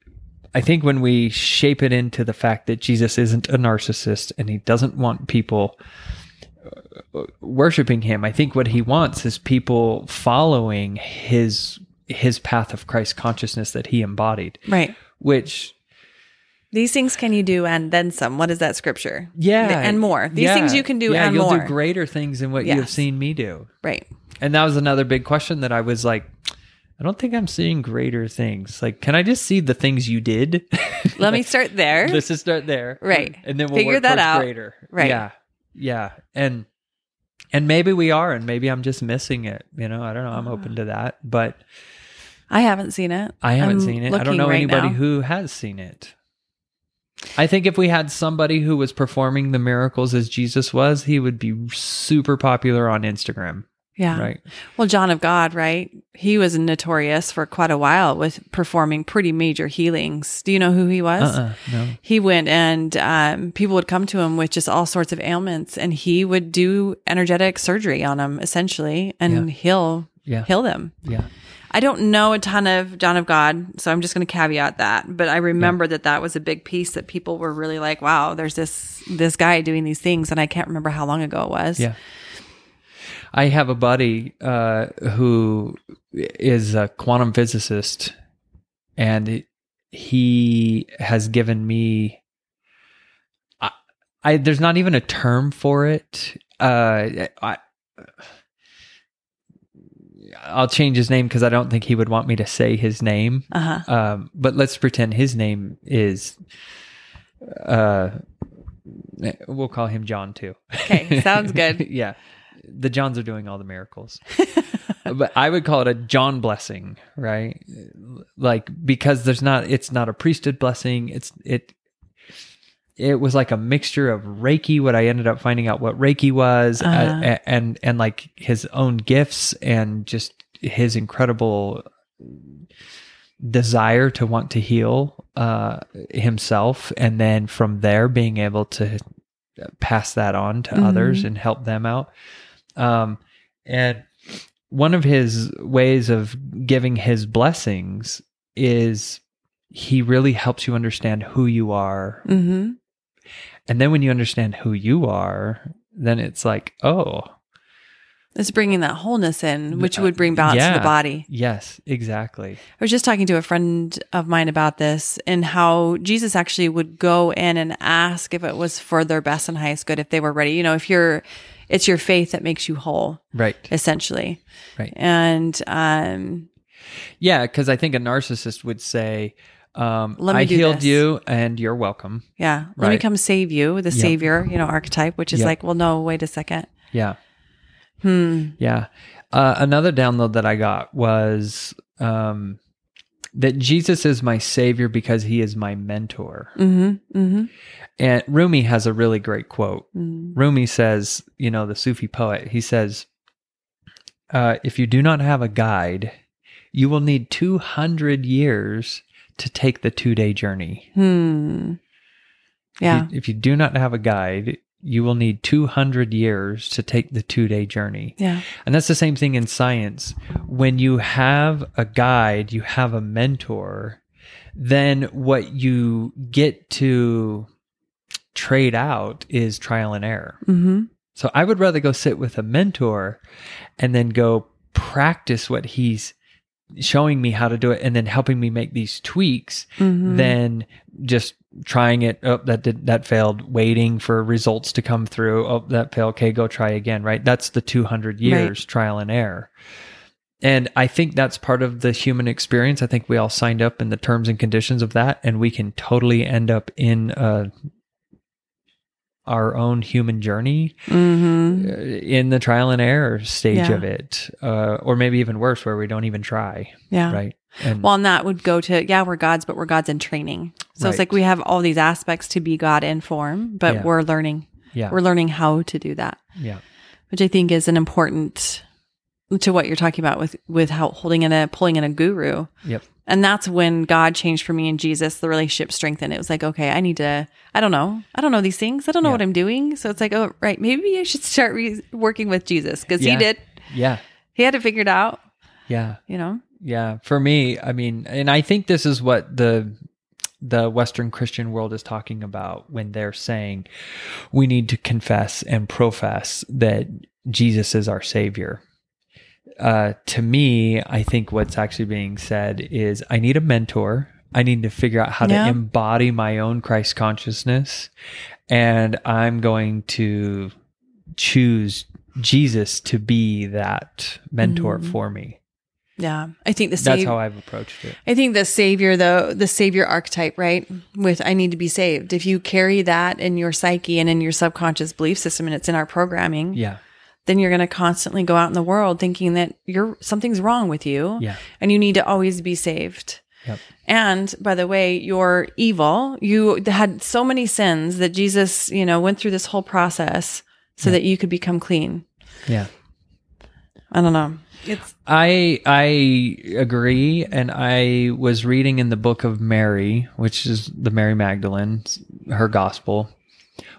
Speaker 2: I think when we shape it into the fact that Jesus isn't a narcissist and he doesn't want people uh, worshiping him, I think what he wants is people following his his path of Christ consciousness that he embodied,
Speaker 1: Right.
Speaker 2: which
Speaker 1: These things can you do and then some. What is that scripture?
Speaker 2: yeah,
Speaker 1: and more. These things you can do
Speaker 2: yeah,
Speaker 1: and
Speaker 2: you'll
Speaker 1: more.
Speaker 2: do greater things than what you have seen me do.
Speaker 1: Right.
Speaker 2: And that was another big question that I was like, I don't think I'm seeing greater things. Like, can I just see the things you did?
Speaker 1: Let me start there.
Speaker 2: Let's just start there,
Speaker 1: Right.
Speaker 2: And then we'll
Speaker 1: Figure
Speaker 2: work
Speaker 1: that out.
Speaker 2: Greater,
Speaker 1: Right.
Speaker 2: Yeah, yeah, and and maybe we are, and maybe I'm just missing it. You know, I don't know. I'm open to that, but
Speaker 1: I haven't seen it.
Speaker 2: I haven't
Speaker 1: I'm
Speaker 2: seen it. I don't know
Speaker 1: right
Speaker 2: anybody
Speaker 1: now.
Speaker 2: who has seen it. I think if we had somebody who was performing the miracles as Jesus was, he would be super popular on Instagram.
Speaker 1: Yeah.
Speaker 2: Right.
Speaker 1: Well, John of God, right? He was notorious for quite a while with performing pretty major healings. Do you know who he was?
Speaker 2: Uh-uh. No.
Speaker 1: He went and um, people would come to him with just all sorts of ailments, and he would do energetic surgery on them essentially and
Speaker 2: Yeah.
Speaker 1: heal
Speaker 2: Yeah.
Speaker 1: heal them.
Speaker 2: Yeah.
Speaker 1: I don't know a ton of John of God, so I'm just going to caveat that. But I remember that that was a big piece that people were really like, "Wow, there's this this guy doing these things," and I can't remember how long ago it was.
Speaker 2: Yeah. I have a buddy uh, who is a quantum physicist, and he has given me. I, I there's not even a term for it. Uh, I. I'll change his name because I don't think he would want me to say his name.
Speaker 1: Uh huh.
Speaker 2: Um, but let's pretend his name is. Uh, we'll call him John too.
Speaker 1: Okay, sounds good.
Speaker 2: yeah, the Johns are doing all the miracles, but I would call it a John blessing, right? Like because there's not, it's not a priesthood blessing. It's it. It was like a mixture of Reiki. What I ended up finding out what Reiki was, uh, and and like his own gifts and just his incredible desire to want to heal uh, himself, and then from there being able to pass that on to others and help them out. Um, and one of his ways of giving his blessings is he really helps you understand who you are.
Speaker 1: Mm-hmm.
Speaker 2: And then when you understand who you are, then it's like, oh,
Speaker 1: It's bringing that wholeness in, which would bring balance to the body.
Speaker 2: yes, exactly.
Speaker 1: I was just talking to a friend of mine about this and how Jesus actually would go in and ask if it was for their best and highest good if they were ready. You know, if you're, it's your faith that makes you whole,
Speaker 2: Right.
Speaker 1: essentially.
Speaker 2: Right.
Speaker 1: And um,
Speaker 2: Yeah, because I think a narcissist would say, um,
Speaker 1: Let me
Speaker 2: I healed
Speaker 1: this.
Speaker 2: you and you're welcome.
Speaker 1: yeah, let me come save you, the
Speaker 2: Yep.
Speaker 1: savior, you know, archetype, which is
Speaker 2: Yep.
Speaker 1: like, well, no, wait a second.
Speaker 2: Yeah.
Speaker 1: Hmm.
Speaker 2: Yeah. Uh, another download that I got was um, that Jesus is my savior because he is my mentor.
Speaker 1: Mm-hmm. Mm-hmm.
Speaker 2: And Rumi has a really great quote.
Speaker 1: mm
Speaker 2: Rumi says, you know, the Sufi poet, he says, uh, if you do not have a guide, you will need 200 years to take the two day journey.
Speaker 1: Hmm.
Speaker 2: If
Speaker 1: Yeah.
Speaker 2: you- if you do not have a guide, you will need 200 years to take the two day journey.
Speaker 1: Yeah.
Speaker 2: And that's the same thing in science. When you have a guide, you have a mentor, then what you get to trade out is trial and error.
Speaker 1: Mm-hmm.
Speaker 2: So I would rather go sit with a mentor and then go practice what he's showing me how to do it and then helping me make these tweaks
Speaker 1: Mm-hmm.
Speaker 2: than just trying it. Oh, that did that failed. Waiting for results to come through. Oh, that failed. Okay, go try again. Right. That's the two hundred years trial and error. And I think that's part of the human experience. I think we all signed up in the terms and conditions of that, and we can totally end up in uh, our own human journey
Speaker 1: Mm-hmm.
Speaker 2: uh, in the trial and error stage
Speaker 1: Yeah.
Speaker 2: of it, uh, or maybe even worse, where we don't even try.
Speaker 1: Yeah.
Speaker 2: Right. And
Speaker 1: Well, and that would go to, yeah, we're God's, but we're God's in training. So it's like we have all these aspects to be God in form, but
Speaker 2: Yeah.
Speaker 1: we're learning.
Speaker 2: yeah,
Speaker 1: We're learning how to do that,
Speaker 2: yeah,
Speaker 1: which I think is an important to what you're talking about with with how holding in a pulling in a guru.
Speaker 2: yep,
Speaker 1: And that's when God changed for me and Jesus, the relationship strengthened. It was like, okay, I need to, I don't know. I don't know these things. I don't know
Speaker 2: Yeah.
Speaker 1: what I'm doing. So it's like, oh, right. Maybe I should start re- working with Jesus because
Speaker 2: Yeah.
Speaker 1: he did.
Speaker 2: yeah,
Speaker 1: He had it figured out,
Speaker 2: yeah.
Speaker 1: you know?
Speaker 2: Yeah, for me, I mean, and I think this is what the the Western Christian world is talking about when they're saying we need to confess and profess that Jesus is our Savior. Uh, to me, I think what's actually being said is I need a mentor. I need to figure out how
Speaker 1: Yeah.
Speaker 2: to embody my own Christ consciousness, and I'm going to choose Jesus to be that mentor
Speaker 1: Mhm.
Speaker 2: for me.
Speaker 1: Yeah. I think the
Speaker 2: That's how I've approached it.
Speaker 1: I think the savior, though, the savior archetype, right? With I need to be saved. If you carry that in your psyche and in your subconscious belief system, and it's in our programming,
Speaker 2: Yeah.
Speaker 1: Then you're going to constantly go out in the world thinking that you're something's wrong with you,
Speaker 2: Yeah.
Speaker 1: and you need to always be saved.
Speaker 2: Yep.
Speaker 1: And by the way, you're evil. You had so many sins that Jesus, you know, went through this whole process so that you could become clean.
Speaker 2: Yeah.
Speaker 1: I don't know. It's
Speaker 2: I I agree, and I was reading in the book of Mary, which is the Mary Magdalene, her gospel.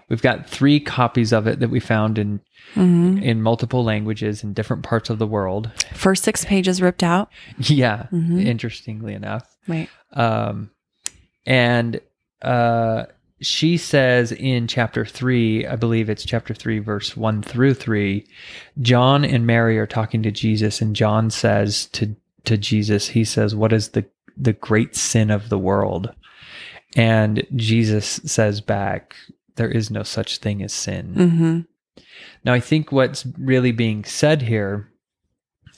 Speaker 2: We've got three copies of it that we found in in multiple languages in different parts of the world.
Speaker 1: first six pages ripped out.
Speaker 2: Yeah, interestingly enough.
Speaker 1: Right.
Speaker 2: Um, and uh, she says in chapter three, I believe it's chapter three, verse one through three, John and Mary are talking to Jesus, and John says to to Jesus, he says, "What is the the great sin of the world?" And Jesus says back, "There is no such thing as sin."
Speaker 1: Mm-hmm.
Speaker 2: Now, I think what's really being said here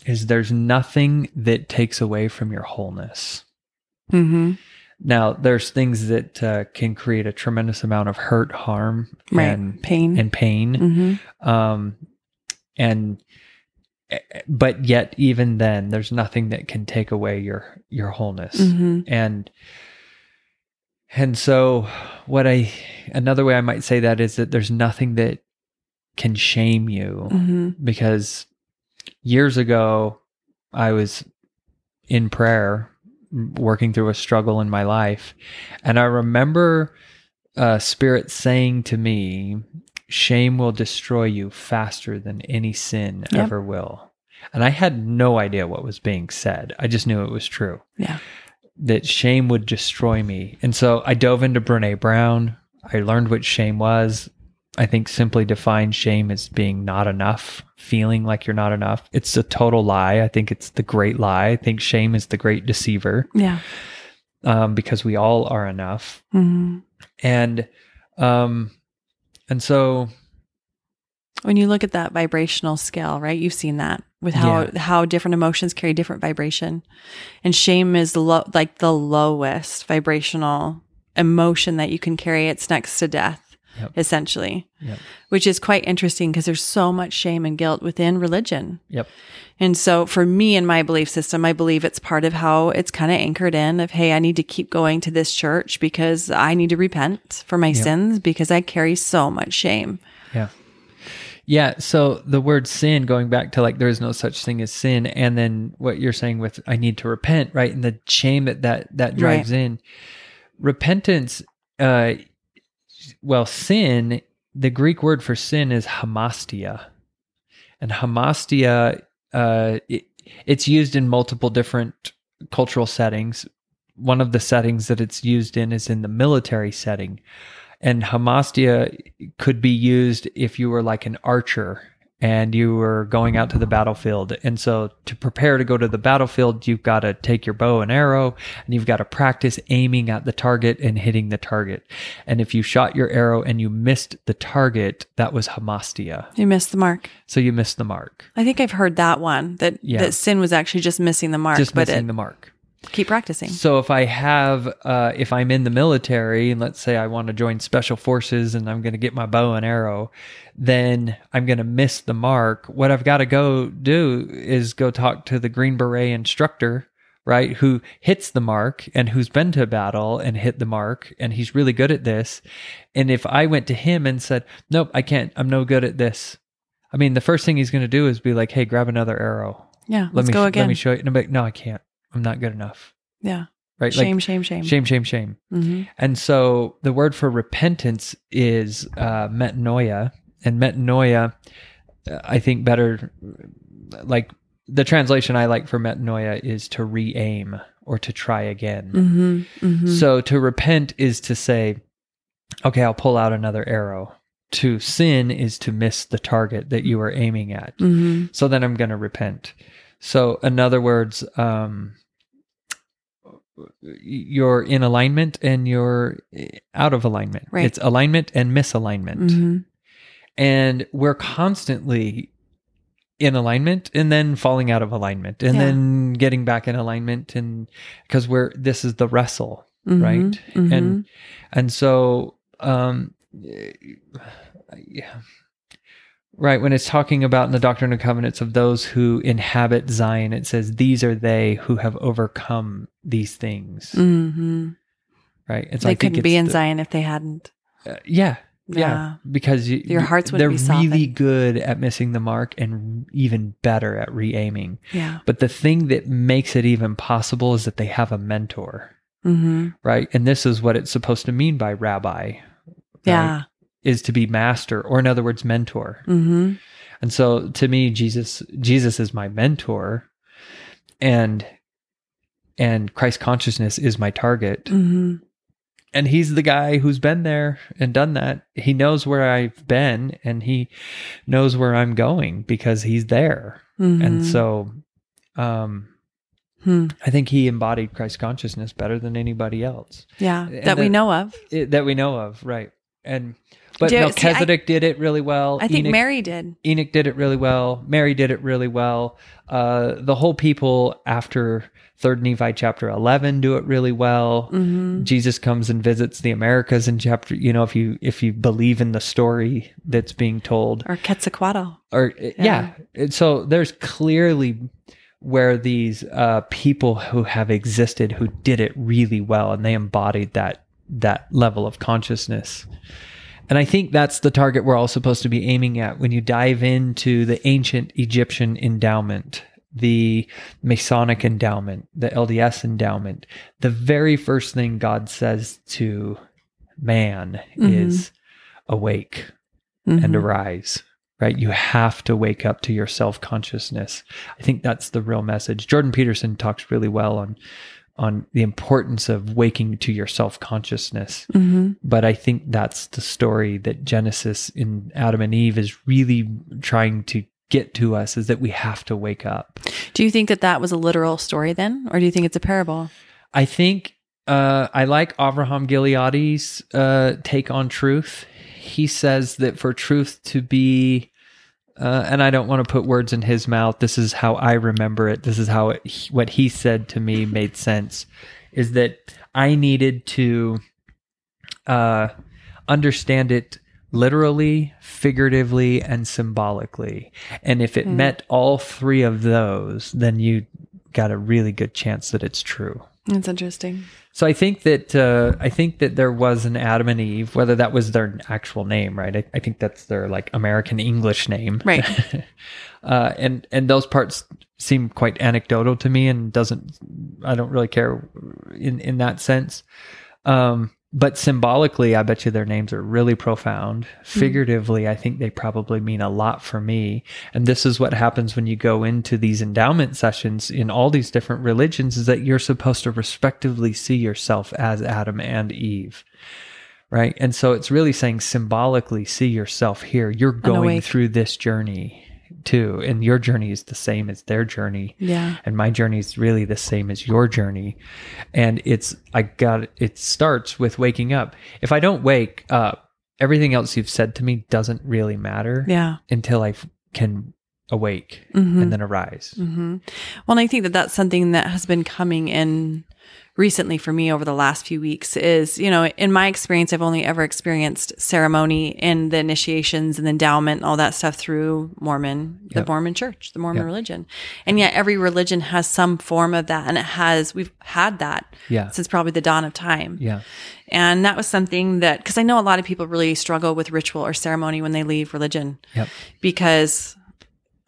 Speaker 2: is there's nothing that takes away from your wholeness.
Speaker 1: Mm-hmm.
Speaker 2: Now, there's things that uh, can create a tremendous amount of hurt, harm,
Speaker 1: Right.
Speaker 2: and
Speaker 1: Pain.
Speaker 2: and pain.
Speaker 1: mm-hmm.
Speaker 2: Um, and but yet, even then, there's nothing that can take away your your wholeness.
Speaker 1: Mm-hmm.
Speaker 2: And and so, what I another way I might say that is that there's nothing that can shame you
Speaker 1: Mm-hmm.
Speaker 2: because years ago I was in prayer working through a struggle in my life and I remember uh spirit saying to me shame will destroy you faster than any sin
Speaker 1: Yep.
Speaker 2: ever will and I had no idea what was being said I just knew it was true
Speaker 1: Yeah.
Speaker 2: That shame would destroy me. And so I dove into Brene Brown. I learned what shame was. I think simply define shame as being not enough, feeling like you're not enough. It's a total lie. I think it's the great lie. I think shame is the great deceiver
Speaker 1: Yeah.
Speaker 2: um, because we all are enough.
Speaker 1: Mm-hmm.
Speaker 2: And um, and so
Speaker 1: When you look at that vibrational scale, right? You've seen that with how
Speaker 2: Yeah.
Speaker 1: how different emotions carry different vibration, and shame is the low, like the lowest vibrational emotion that you can carry. It's next to death,
Speaker 2: Yep.
Speaker 1: essentially,
Speaker 2: Yep.
Speaker 1: which is quite interesting because there's so much shame and guilt within religion.
Speaker 2: Yep.
Speaker 1: And so for me and my belief system, I believe it's part of how it's kind of anchored in of, hey, I need to keep going to this church because I need to repent for my sins because I carry so much shame.
Speaker 2: Yeah. Yeah. So the word sin, going back to like, there is no such thing as sin. And then what you're saying with, I need to repent, right? And the shame that that, that drives in. Repentance, uh, well, sin, the Greek word for sin is hamartia. And hamartia, uh, it, it's used in multiple different cultural settings. One of the settings that it's used in is in the military setting. And hamartia could be used if you were like an archer and you were going out to the battlefield. And so to prepare to go to the battlefield, you've got to take your bow and arrow and you've got to practice aiming at the target and hitting the target. And if you shot your arrow and you missed the target, that was hamartia.
Speaker 1: You missed the mark.
Speaker 2: So you missed the mark.
Speaker 1: I think I've heard that one that
Speaker 2: Yeah.
Speaker 1: that sin was actually just missing the mark,
Speaker 2: Just
Speaker 1: but
Speaker 2: missing
Speaker 1: it,
Speaker 2: the mark.
Speaker 1: Keep practicing.
Speaker 2: So if I have, uh, if I'm in the military and let's say I want to join special forces and I'm going to get my bow and arrow, then I'm going to miss the mark. What I've got to go do is go talk to the Green Beret instructor, right? Who hits the mark and who's been to battle and hit the mark and he's really good at this. And if I went to him and said, nope, I can't, I'm no good at this. I mean, the first thing he's going to do is be like, Hey, grab another arrow.
Speaker 1: Yeah,
Speaker 2: Let
Speaker 1: let's
Speaker 2: me,
Speaker 1: go again.
Speaker 2: let me show you. And I'm like, no, I can't. I'm not good enough.
Speaker 1: yeah,
Speaker 2: Right.
Speaker 1: shame,
Speaker 2: like,
Speaker 1: shame, shame,
Speaker 2: Shame, shame, shame.
Speaker 1: hmm
Speaker 2: And so the word for repentance is uh, metanoia. And metanoia, uh, I think better, like the translation I like for metanoia is to re aim or to try again.
Speaker 1: hmm hmm
Speaker 2: So to repent is to say, okay, I'll pull out another arrow. To sin is to miss the target that you are aiming at.
Speaker 1: hmm
Speaker 2: So then I'm going to repent. So, in other words, um, you're in alignment and you're out of alignment.
Speaker 1: Right.
Speaker 2: It's alignment and misalignment.
Speaker 1: hmm
Speaker 2: And we're constantly in alignment and then falling out of alignment and
Speaker 1: Yeah.
Speaker 2: then getting back in alignment and because we're this is the wrestle
Speaker 1: Mhm.
Speaker 2: right
Speaker 1: Mhm.
Speaker 2: and and so um yeah Right. When it's talking about in the Doctrine and Covenants of those who inhabit Zion, it says, These are they who have overcome these things.
Speaker 1: hmm
Speaker 2: Right. And
Speaker 1: They
Speaker 2: I
Speaker 1: couldn't be in
Speaker 2: the-
Speaker 1: Zion if they hadn't.
Speaker 2: uh, yeah. Yeah.
Speaker 1: Yeah.
Speaker 2: Because you,
Speaker 1: Your hearts wouldn't
Speaker 2: they're
Speaker 1: be
Speaker 2: really good at missing the mark and even better at re aiming.
Speaker 1: Yeah.
Speaker 2: But the thing that makes it even possible is that they have a mentor.
Speaker 1: hmm
Speaker 2: Right. And this is what it's supposed to mean by rabbi. right?
Speaker 1: Yeah.
Speaker 2: Is to be master, or in other words, mentor.
Speaker 1: hmm
Speaker 2: And so to me, Jesus, Jesus is my mentor and, and Christ consciousness is my target.
Speaker 1: hmm
Speaker 2: And he's the guy who's been there and done that. He knows where I've been and he knows where I'm going because he's there.
Speaker 1: hmm
Speaker 2: And so, um,
Speaker 1: Hmm.
Speaker 2: I think he embodied Christ consciousness better than anybody else
Speaker 1: Yeah.
Speaker 2: And
Speaker 1: That we know of.
Speaker 2: it, that we know of. Right. And, but
Speaker 1: Do- see, I-
Speaker 2: did it really well.
Speaker 1: I think
Speaker 2: Enoch-
Speaker 1: Mary did.
Speaker 2: Enoch did it really well. Mary did it really well. Uh, the whole people after Third Nephi chapter eleven do it really well.
Speaker 1: hmm
Speaker 2: Jesus comes and visits the Americas in chapter. You know, if you if you believe in the story that's being told,
Speaker 1: Or Quetzalcoatl.
Speaker 2: or yeah, And so there's clearly where these uh, people who have existed who did it really well and they embodied that that level of consciousness and i think that's the target we're all supposed to be aiming at when you dive into the ancient egyptian endowment the masonic endowment the lds endowment the very first thing god says to man
Speaker 1: Mhm.
Speaker 2: is awake and
Speaker 1: Mhm.
Speaker 2: arise right you have to wake up to your self-consciousness i think that's the real message jordan peterson talks really well on on the importance of waking to your self-consciousness
Speaker 1: Mhm.
Speaker 2: but i think that's the story that genesis in adam and eve is really trying to get to us is that we have to wake up
Speaker 1: Do you think that that was a literal story then? Or do you think it's a parable?
Speaker 2: I think uh, I like Avraham Gileadi's uh, take on truth. He says that for truth to be, uh, and I don't want to put words in his mouth. This is how I remember it. This is how it, what he said to me made sense. Is that I needed to uh, understand it literally, figuratively, and symbolically. And if it
Speaker 1: Hmm.
Speaker 2: met all three of those, then you got a really good chance that it's true.
Speaker 1: That's interesting.
Speaker 2: So I think that uh, I think that there was an Adam and Eve, whether that was their actual name, right? I, I think that's their like American English name,
Speaker 1: Right.
Speaker 2: uh, and and those parts seem quite anecdotal to me, and doesn't I don't really care in in that sense. Um, but symbolically, I bet you their names are really profound. Hmm. Figuratively, I think they probably mean a lot for me. And this is what happens when you go into these endowment sessions in all these different religions is that you're supposed to respectively see yourself as Adam and Eve. Right. And so it's really saying symbolically see yourself here. You're going through this journey too. And your journey is the same as their journey
Speaker 1: Yeah.
Speaker 2: and my journey is really the same as your journey and it's i got it starts with waking up if i don't wake up everything else you've said to me doesn't really matter
Speaker 1: Yeah.
Speaker 2: until I can awake
Speaker 1: Mhm.
Speaker 2: and then arise
Speaker 1: hmm Well, and I think that that's something that has been coming in recently for me over the last few weeks is, you know, in my experience, I've only ever experienced ceremony and the initiations and the endowment and all that stuff through Mormon, the
Speaker 2: Yep.
Speaker 1: Mormon church, the Mormon
Speaker 2: Yep.
Speaker 1: religion. And yet every religion has some form of that. And it has, we've had that
Speaker 2: yeah
Speaker 1: since probably the dawn of time.
Speaker 2: yeah
Speaker 1: And that was something that, because I know a lot of people really struggle with ritual or ceremony when they leave religion
Speaker 2: yep
Speaker 1: because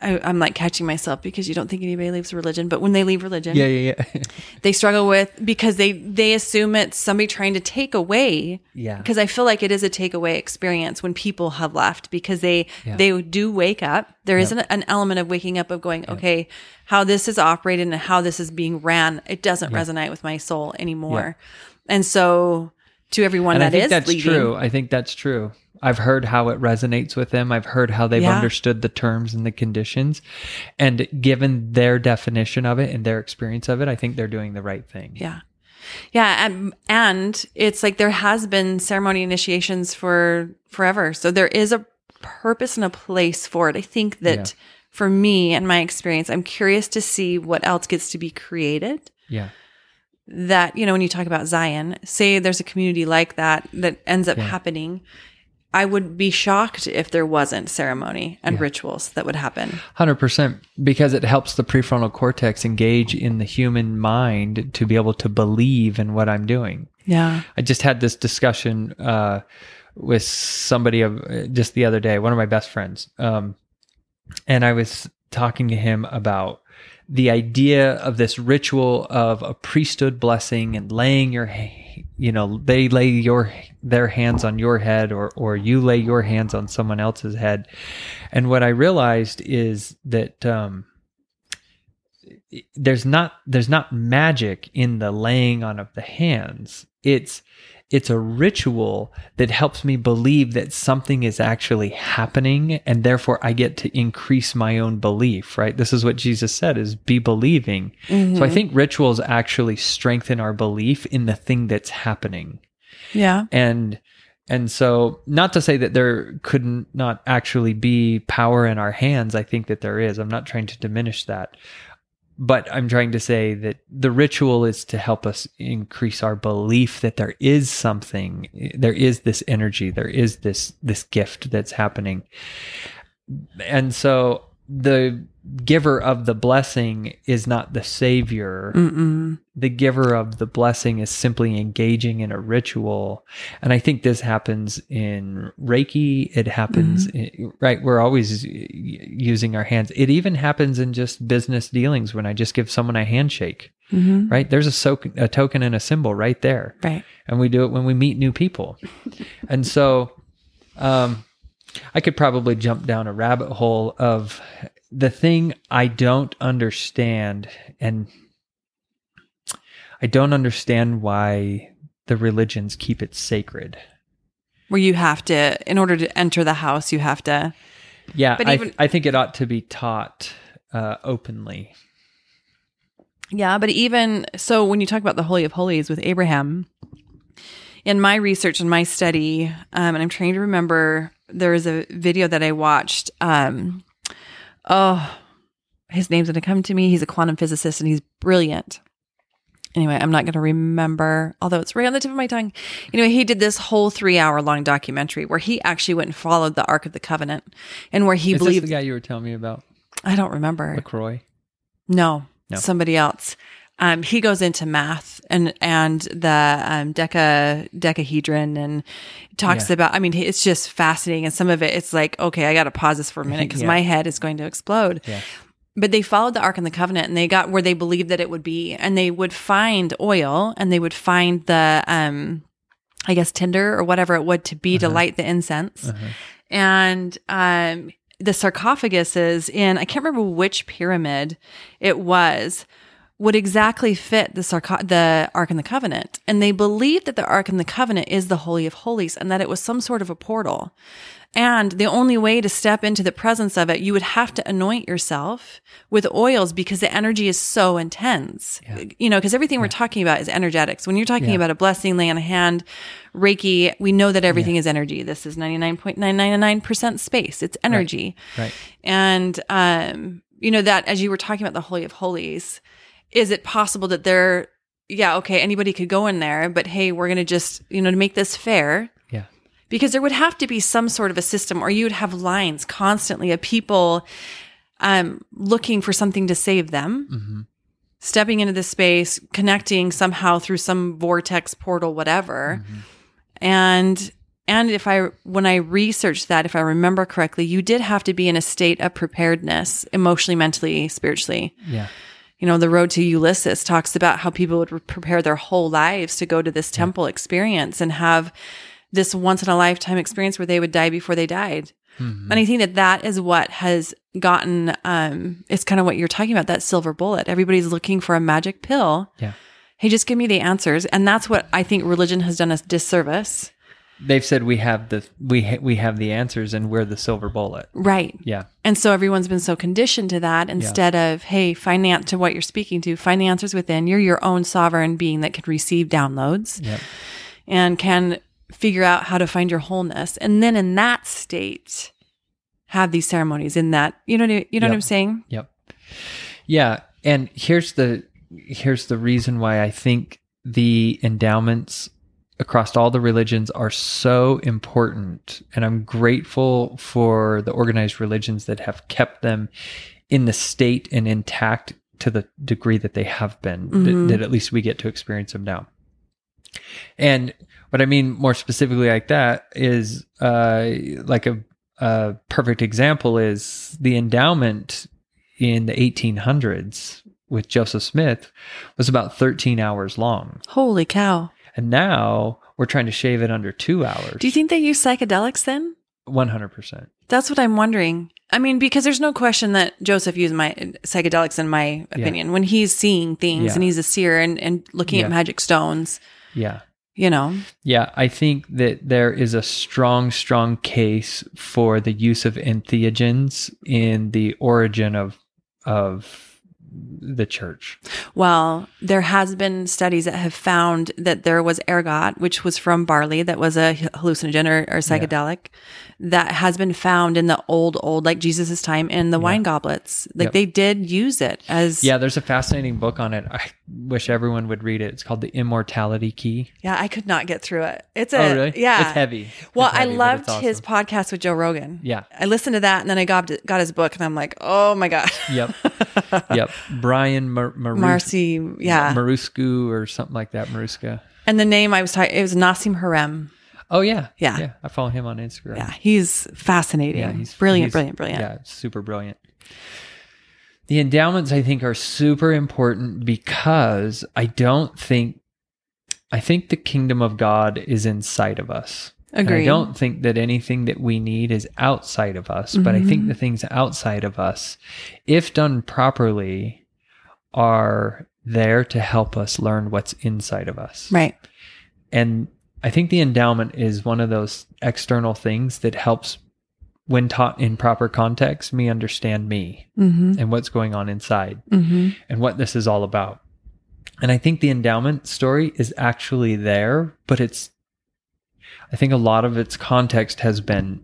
Speaker 1: I, I'm like catching myself because you don't think anybody leaves religion, but when they leave religion,
Speaker 2: yeah yeah yeah
Speaker 1: they struggle with because they they assume it's somebody trying to take away.
Speaker 2: yeah
Speaker 1: Because I feel like it is a takeaway experience when people have left because they
Speaker 2: Yeah.
Speaker 1: they do wake up. There is
Speaker 2: Yep.
Speaker 1: an, an element of waking up of going, okay, how this is operated and how this is being ran, it doesn't
Speaker 2: Yeah.
Speaker 1: resonate with my soul anymore. And so to everyone
Speaker 2: and i think
Speaker 1: is
Speaker 2: that's
Speaker 1: leaving,
Speaker 2: true i think that's true i've heard how it resonates with them i've heard how they've
Speaker 1: Yeah.
Speaker 2: understood the terms and the conditions and given their definition of it and their experience of it i think they're doing the right thing
Speaker 1: Yeah. Yeah. And, and it's like there has been ceremony initiations for forever. So there is a purpose and a place for it. I think that
Speaker 2: Yeah.
Speaker 1: for me and my experience, I'm curious to see what else gets to be created.
Speaker 2: yeah
Speaker 1: That, you know, when you talk about Zion, say there's a community like that that ends up
Speaker 2: Yeah.
Speaker 1: happening. I would be shocked if there wasn't ceremony and
Speaker 2: Yeah.
Speaker 1: rituals that would happen.
Speaker 2: Hundred percent, because it helps the prefrontal cortex engage in the human mind to be able to believe in what I'm doing.
Speaker 1: Yeah.
Speaker 2: I just had this discussion uh, with somebody of just the other day, one of my best friends, um, and I was talking to him about the idea of this ritual of a priesthood blessing and laying your, you know, they lay your their hands on your head, or or you lay your hands on someone else's head, and what I realized is that. Um, there's not there's not magic in the laying on of the hands it's it's a ritual that helps me believe that something is actually happening and therefore i get to increase my own belief right? This is what jesus said is be believing. So i mm-hmm. think rituals actually strengthen our belief in the thing that's happening.
Speaker 1: Yeah.
Speaker 2: and and so not to say that there could not actually be power in our hands i think that there is. I'm not trying to diminish that but i'm trying to say that the ritual is to help us increase our belief that there is something there is this energy there is this this gift that's happening. And so the giver of the blessing is not the savior.
Speaker 1: Mm-mm.
Speaker 2: the giver of the blessing is simply engaging in a ritual. And i think this happens in reiki. It happens in, right we're always using our hands. It even happens in just business dealings when i just give someone a handshake
Speaker 1: hmm
Speaker 2: right? There's a, so- a token and a symbol right there.
Speaker 1: Right.
Speaker 2: and we do it when we meet new people. and so um, I could probably jump down a rabbit hole of the thing I don't understand, and I don't understand why the religions keep it sacred.
Speaker 1: Where you have to, in order to enter the house, you have to.
Speaker 2: Yeah,
Speaker 1: But
Speaker 2: I,
Speaker 1: even-
Speaker 2: I think it ought to be taught uh, openly.
Speaker 1: Yeah, but even so, when you talk about the Holy of Holies with Abraham, in my research and my study, um, and I'm trying to remember, there is a video that I watched. Um, oh, his name's going to come to me. He's a quantum physicist and he's brilliant. Anyway, I'm not going to remember, although it's right on the tip of my tongue. Anyway, he did this whole three hour long documentary where he actually went and followed the Ark of the Covenant and where he
Speaker 2: Is this
Speaker 1: believed,
Speaker 2: the guy you were telling me about,
Speaker 1: I don't remember.
Speaker 2: LaCroix?
Speaker 1: No,
Speaker 2: No.
Speaker 1: somebody else. Um, he goes into math and and the um, deca decahedron and talks
Speaker 2: Yeah.
Speaker 1: about. I mean, it's just fascinating. And some of it, it's like, okay, I got to pause this for a minute because
Speaker 2: Yeah.
Speaker 1: my head is going to explode.
Speaker 2: Yeah.
Speaker 1: But they followed the Ark and the Covenant, and they got where they believed that it would be, and they would find oil, and they would find the, um, I guess, tinder or whatever it would to be to light the incense
Speaker 2: Uh-huh.
Speaker 1: and um, the sarcophaguses in I can't remember which pyramid it was would exactly fit the sarco- the Ark and the Covenant, and they believed that the Ark and the Covenant is the Holy of Holies, and that it was some sort of a portal. And the only way to step into the presence of it, you would have to anoint yourself with oils because the energy is so intense. You know, because everything we're talking about is energetics. When you're talking
Speaker 2: Yeah.
Speaker 1: about a blessing, laying on a hand, Reiki, we know that everything is energy. This is 99.999% space. It's energy.
Speaker 2: Right.
Speaker 1: And, um, you know, that as you were talking about the Holy of Holies, is it possible that there, yeah, okay, anybody could go in there, but hey, we're going to just, you know, to make this fair,
Speaker 2: Yeah.
Speaker 1: because there would have to be some sort of a system or you would have lines constantly of people um, looking for something to save them.
Speaker 2: Hmm
Speaker 1: stepping into this space connecting somehow through some vortex portal whatever. And and if i when i researched that if i remember correctly you did have to be in a state of preparedness emotionally mentally spiritually.
Speaker 2: Yeah.
Speaker 1: You know the road to Eleusis talks about how people would prepare their whole lives to go to this temple experience and have this once in a lifetime experience where they would die before they died
Speaker 2: Mhm.
Speaker 1: and I think that that is what has gotten, um, it's kind of what you're talking about, that silver bullet. Everybody's looking for a magic pill.
Speaker 2: Yeah.
Speaker 1: Hey, just give me the answers. And that's what I think religion has done us disservice.
Speaker 2: They've said we have the we ha- we have the answers and we're the silver bullet.
Speaker 1: Right.
Speaker 2: Yeah.
Speaker 1: And so everyone's been so conditioned to that instead of, hey, find to what you're speaking to, find the answers within. You're your own sovereign being that can receive downloads
Speaker 2: Yep.
Speaker 1: and can figure out how to find your wholeness. And then in that state, have these ceremonies in that, you know, you know what I'm saying?
Speaker 2: Yep. Yeah, and here's the here's the reason why I think the endowments across all the religions are so important and i'm grateful for the organized religions that have kept them in the state and intact to the degree that they have been
Speaker 1: Mhm.
Speaker 2: that, that at least we get to experience them now and what i mean more specifically like that is uh like a, a perfect example is the endowment in the 1800s with joseph smith was about 13 hours long
Speaker 1: Holy cow.
Speaker 2: And now we're trying to shave it under two hours.
Speaker 1: Do you think they use psychedelics then?
Speaker 2: 100%.
Speaker 1: That's what I'm wondering. I mean, because there's no question that Joseph used my psychedelics, in my opinion, when he's seeing things
Speaker 2: Yeah.
Speaker 1: and he's a seer and, and looking
Speaker 2: Yeah.
Speaker 1: at magic stones,
Speaker 2: Yeah.
Speaker 1: you know.
Speaker 2: Yeah. I think that there is a strong, strong case for the use of entheogens in the origin of, of the church.
Speaker 1: Well, there has been studies that have found that there was ergot, which was from barley, that was a hallucinogen or, or psychedelic, that has been found in the old, old, like Jesus's time, in the wine goblets. Like
Speaker 2: Yep.
Speaker 1: they did use it as
Speaker 2: Yeah. There's a fascinating book on it. I wish everyone would read it. It's called The Immortality Key.
Speaker 1: Yeah, I could not get through it. It's oh, a
Speaker 2: oh, really?
Speaker 1: yeah.
Speaker 2: It's heavy.
Speaker 1: Well,
Speaker 2: It's
Speaker 1: I
Speaker 2: heavy, but
Speaker 1: loved
Speaker 2: it's
Speaker 1: his podcast with Joe Rogan.
Speaker 2: Yeah.
Speaker 1: I listened to that and then I got got his book and I'm like, oh my god,
Speaker 2: Yep. yep. Brian Mar- Marus-
Speaker 1: Marcy, yeah.
Speaker 2: Marusku or something like that. Maruska.
Speaker 1: and the name I was talking, it was Nassim Haramein.
Speaker 2: Oh yeah,
Speaker 1: Yeah.
Speaker 2: yeah. I follow him on Instagram.
Speaker 1: Yeah, he's fascinating.
Speaker 2: yeah, he's
Speaker 1: brilliant,
Speaker 2: he's-
Speaker 1: brilliant, brilliant.
Speaker 2: Yeah, super brilliant. The endowments, I think, are super important because I don't think, I think the kingdom of God is inside of us. I don't think that anything that we need is outside of us, but I think
Speaker 1: Mhm.
Speaker 2: the things outside of us, if done properly, are there to help us learn what's inside of us.
Speaker 1: Right.
Speaker 2: And I think the endowment is one of those external things that helps, when taught in proper context, me understand me
Speaker 1: Mm-hmm.
Speaker 2: and what's going on inside
Speaker 1: Mm-hmm.
Speaker 2: and what this is all about. And I think the endowment story is actually there, but it's, I think a lot of its context has been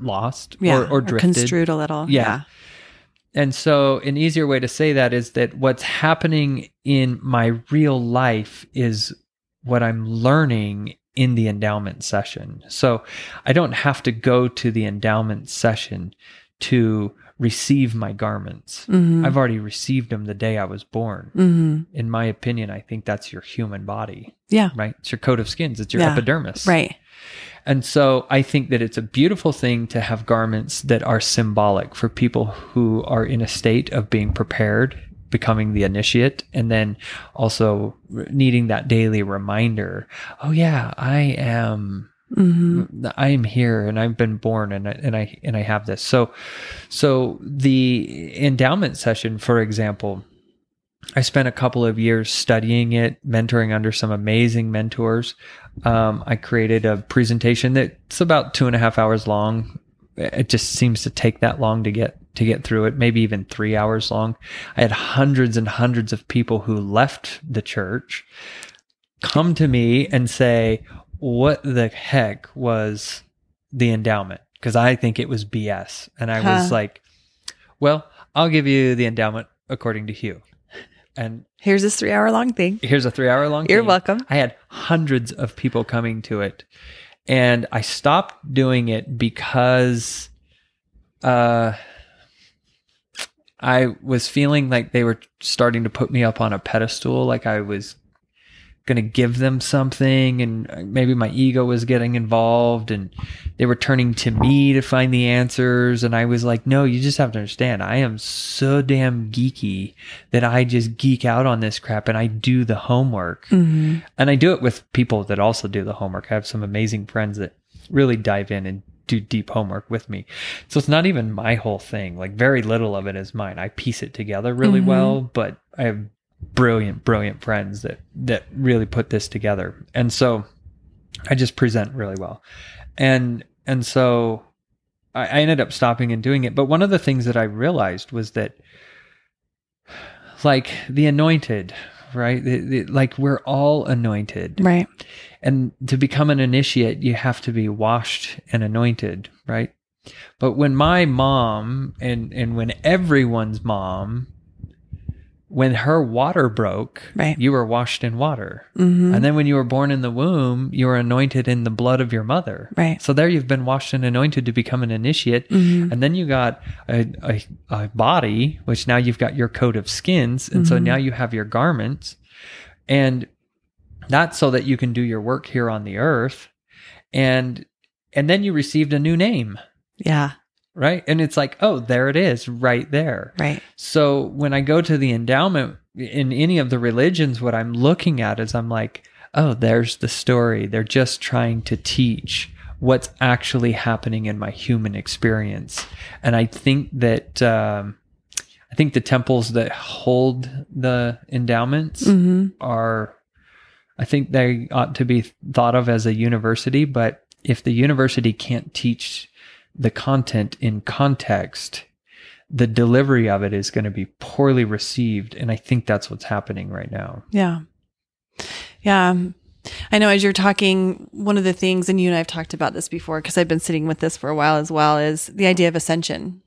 Speaker 2: lost
Speaker 1: Yeah.
Speaker 2: or, or drifted.
Speaker 1: construed a little.
Speaker 2: Yeah. And so, an easier way to say that is that what's happening in my real life is what I'm learning in the endowment session. So, I don't have to go to the endowment session to receive my garments.
Speaker 1: Mm-hmm.
Speaker 2: I've already received them the day I was born.
Speaker 1: mm-hmm.
Speaker 2: In my opinion, I think that's your human body,
Speaker 1: Yeah.
Speaker 2: right? It's your coat of skins, it's your
Speaker 1: Yeah.
Speaker 2: epidermis.
Speaker 1: Right.
Speaker 2: And so I think that it's a beautiful thing to have garments that are symbolic for people who are in a state of being prepared, becoming the initiate, and then also needing that daily reminder oh, yeah, I am.
Speaker 1: Mm-hmm.
Speaker 2: I am here and I've been born and I, and I and I have this. So so the endowment session for example I spent a couple of years studying it, mentoring under some amazing mentors. Um, I created a presentation that's about two and a half hours long. It just seems to take that long to get to get through it, maybe even three hours long. I had hundreds and hundreds of people who left the church come to me and say, "What the heck was the endowment?" Because I think it was BS, and I was like, "Well, I'll give you the endowment according to Hugh." And
Speaker 1: Here's this three hour long thing.
Speaker 2: here's a three hour long
Speaker 1: You're
Speaker 2: thing.
Speaker 1: welcome.
Speaker 2: I had hundreds of people coming to it. And I stopped doing it because uh I was feeling like they were starting to put me up on a pedestal, like I was going to give them something and maybe my ego was getting involved and they were turning to me to find the answers and I was like no you just have to understand I am so damn geeky that I just geek out on this crap and I do the homework.
Speaker 1: Mm-hmm.
Speaker 2: and I do it with people that also do the homework. I have some amazing friends that really dive in and do deep homework with me. So it's not even my whole thing. Like very little of it is mine. I piece it together really
Speaker 1: Mhm.
Speaker 2: well but I have brilliant brilliant friends that that really put this together. And so i just present really well. And and so I, I ended up stopping and doing it. But one of the things that i realized was that like the anointed right? The- the- like we're all anointed.
Speaker 1: Right.
Speaker 2: and to become an initiate you have to be washed and anointed right? But when my mom and and when everyone's mom when her water broke,
Speaker 1: Right.
Speaker 2: you were washed in water.
Speaker 1: Mhm.
Speaker 2: And then when you were born in the womb, you were anointed in the blood of your mother.
Speaker 1: Right.
Speaker 2: So there you've been washed and anointed to become an initiate.
Speaker 1: Mhm.
Speaker 2: And then you got a, a, a body, which now you've got your coat of skins. And so
Speaker 1: Mhm.
Speaker 2: now you have your garments. And that's so that you can do your work here on the earth. And and then you received a new name,
Speaker 1: Yeah.
Speaker 2: Right? And it's like, oh, there it is, right there.
Speaker 1: Right.
Speaker 2: So when I go to the endowment in any of the religions, what I'm looking at is I'm like, oh, there's the story. They're just trying to teach what's actually happening in my human experience. And I think that um, I think the temples that hold the endowments
Speaker 1: hmm
Speaker 2: are I think they ought to be thought of as a university, but if the university can't teach the content in context, the delivery of it is going to be poorly received. And I think that's what's happening right now.
Speaker 1: Yeah. Yeah. I know as you're talking, one of the things, and you and I have talked about this before because I've been sitting with this for a while as well, is the idea of ascension.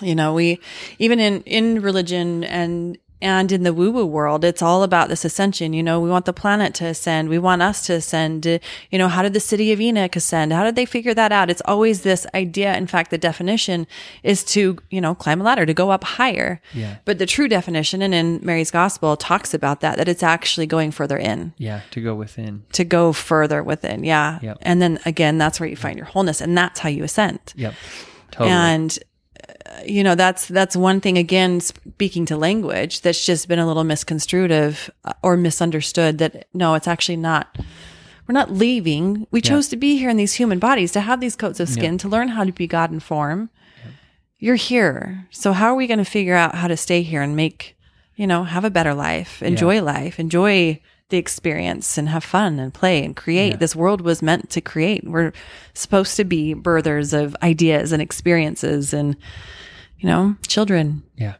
Speaker 1: You know, we, even in, in religion and, and in the woo woo world, it's all about this ascension. You know, we want the planet to ascend. We want us to ascend. You know, how did the city of Enoch ascend? How did they figure that out? It's always this idea. In fact, the definition is to, you know, climb a ladder, to go up higher.
Speaker 2: Yeah.
Speaker 1: But the true definition, and in Mary's gospel, talks about that, that it's actually going further in,
Speaker 2: Yeah. To go within.
Speaker 1: to go further within. Yeah.
Speaker 2: Yep.
Speaker 1: And then again, that's where you find your wholeness. And that's how you ascend.
Speaker 2: Yep. Totally.
Speaker 1: And, you know, that's, that's one thing, again, speaking to language that's just been a little misconstrued of uh, or misunderstood that no, it's actually not. We're not leaving. We chose to be here in these human bodies, to have these coats of skin, to learn how to be God in form. You're here. So how are we going to figure out how to stay here and make, you know, have a better life, enjoy life, enjoy the experience and have fun and play and create.
Speaker 2: Yeah.
Speaker 1: This world was meant to create. We're supposed to be birthers of ideas and experiences and, you know, children.
Speaker 2: yeah.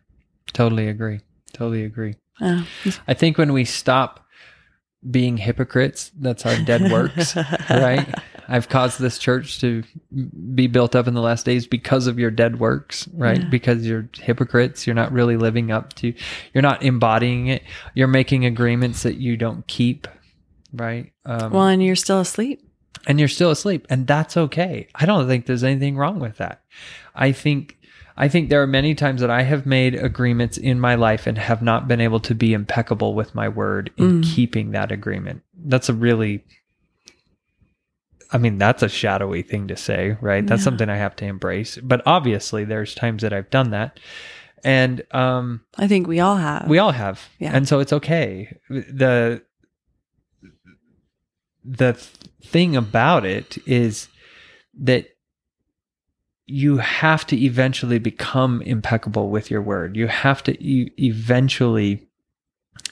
Speaker 2: Totally agree. Totally agree.
Speaker 1: Uh,
Speaker 2: I think when we stop being hypocrites, that's our dead works, right? I've caused this church to be built up in the last days because of your dead works, right?
Speaker 1: Yeah.
Speaker 2: Because you're hypocrites. You're not really living up to, you're not embodying it. You're making agreements that you don't keep, right? Um,
Speaker 1: well, and you're still asleep.
Speaker 2: and you're still asleep and that's okay i don't think there's anything wrong with that i think i think there are many times that i have made agreements in my life and have not been able to be impeccable with my word in keeping that agreement that's a really i mean that's a shadowy thing to say right that's
Speaker 1: Yeah.
Speaker 2: something i have to embrace but obviously there's times that i've done that and um
Speaker 1: I think we all have.
Speaker 2: we all have.
Speaker 1: Yeah.
Speaker 2: And so it's okay. The the th- thing about it is that you have to eventually become impeccable with your word. You have to e- eventually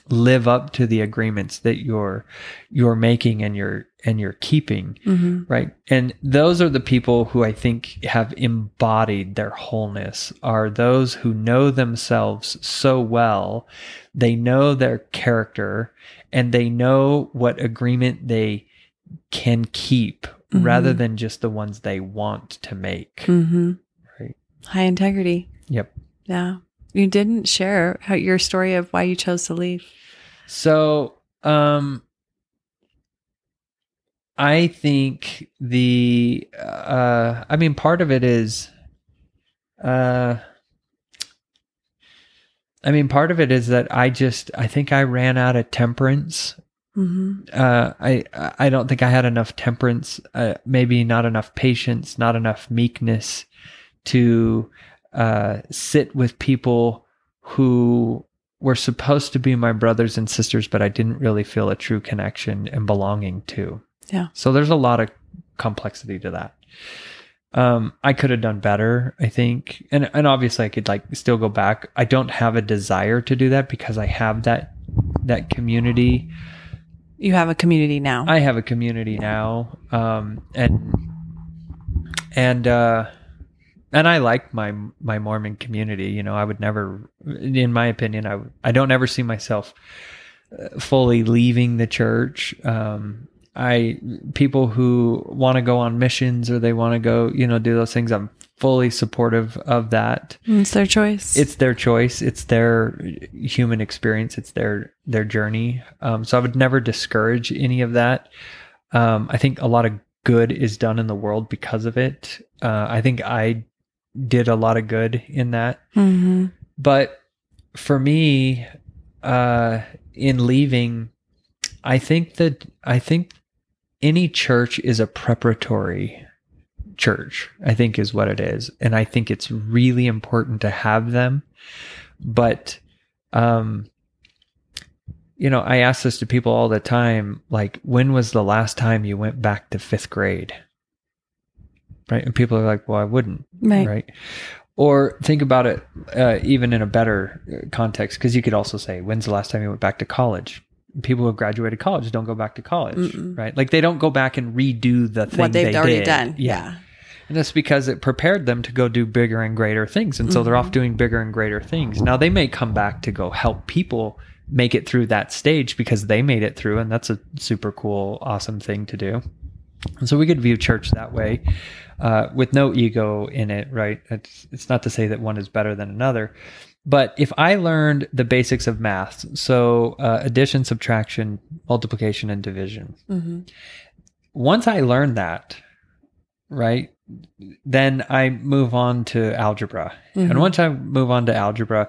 Speaker 2: live up to the agreements that you're you're making and you're and you're keeping
Speaker 1: hmm
Speaker 2: right? And those are the people who i think have embodied their wholeness are those who know themselves so well. They know their character and they know what agreement they can keep rather
Speaker 1: Mhm.
Speaker 2: than just the ones they want to make
Speaker 1: hmm
Speaker 2: Right.
Speaker 1: High integrity.
Speaker 2: yep
Speaker 1: Yeah. You didn't share how your story of why you chose to leave.
Speaker 2: So, um, I think the, uh, I mean, part of it is, uh, I mean, part of it is that I just, I think I ran out of temperance.
Speaker 1: Hmm
Speaker 2: Uh, I, I don't think I had enough temperance, uh, maybe not enough patience, not enough meekness to, uh, sit with people who were supposed to be my brothers and sisters, but I didn't really feel a true connection and belonging to.
Speaker 1: Yeah.
Speaker 2: So there's a lot of complexity to that. Um, I could have done better, I think. And and obviously I could like still go back. I don't have a desire to do that because I have that that community.
Speaker 1: You have a community now.
Speaker 2: I have a community now. Um and and uh and I like my my Mormon community. You know, I would never, in my opinion, I I don't ever see myself uh, fully leaving the church. Um, I people who want to go on missions or they want to go, you know, do those things. I'm fully supportive of that.
Speaker 1: It's their choice.
Speaker 2: It's their choice. It's their human experience. It's their their journey. Um, so I would never discourage any of that. Um, I think a lot of good is done in the world because of it. Uh, I think I did a lot of good in that.
Speaker 1: hmm
Speaker 2: But for me, uh, in leaving, I think that I think any church is a preparatory church. I think is what it is, and I think it's really important to have them. But, um, you know, I ask this to people all the time. Like, when was the last time you went back to fifth grade? Right, and people are like, "Well, I wouldn't."
Speaker 1: Right.
Speaker 2: right? Or think about it uh, even in a better uh, context, because you could also say, when's the last time you went back to college? People who have graduated college don't go back to college,
Speaker 1: Mm-mm.
Speaker 2: right? Like they don't go back and redo the thing
Speaker 1: What they've
Speaker 2: they
Speaker 1: already
Speaker 2: did.
Speaker 1: done.
Speaker 2: Yeah. And that's because it prepared them to go do bigger and greater things. And so they're
Speaker 1: Mm-hmm.
Speaker 2: off doing bigger and greater things. Now they may come back to go help people make it through that stage because they made it through. And that's a super cool, awesome thing to do. And so we could view church that way uh, with no ego in it, right? It's, it's not to say that one is better than another. But if I learned the basics of math, so uh, addition, subtraction, multiplication, and division,
Speaker 1: hmm
Speaker 2: once I learned that, right, then I move on to algebra.
Speaker 1: Mhm.
Speaker 2: And once I move on to algebra,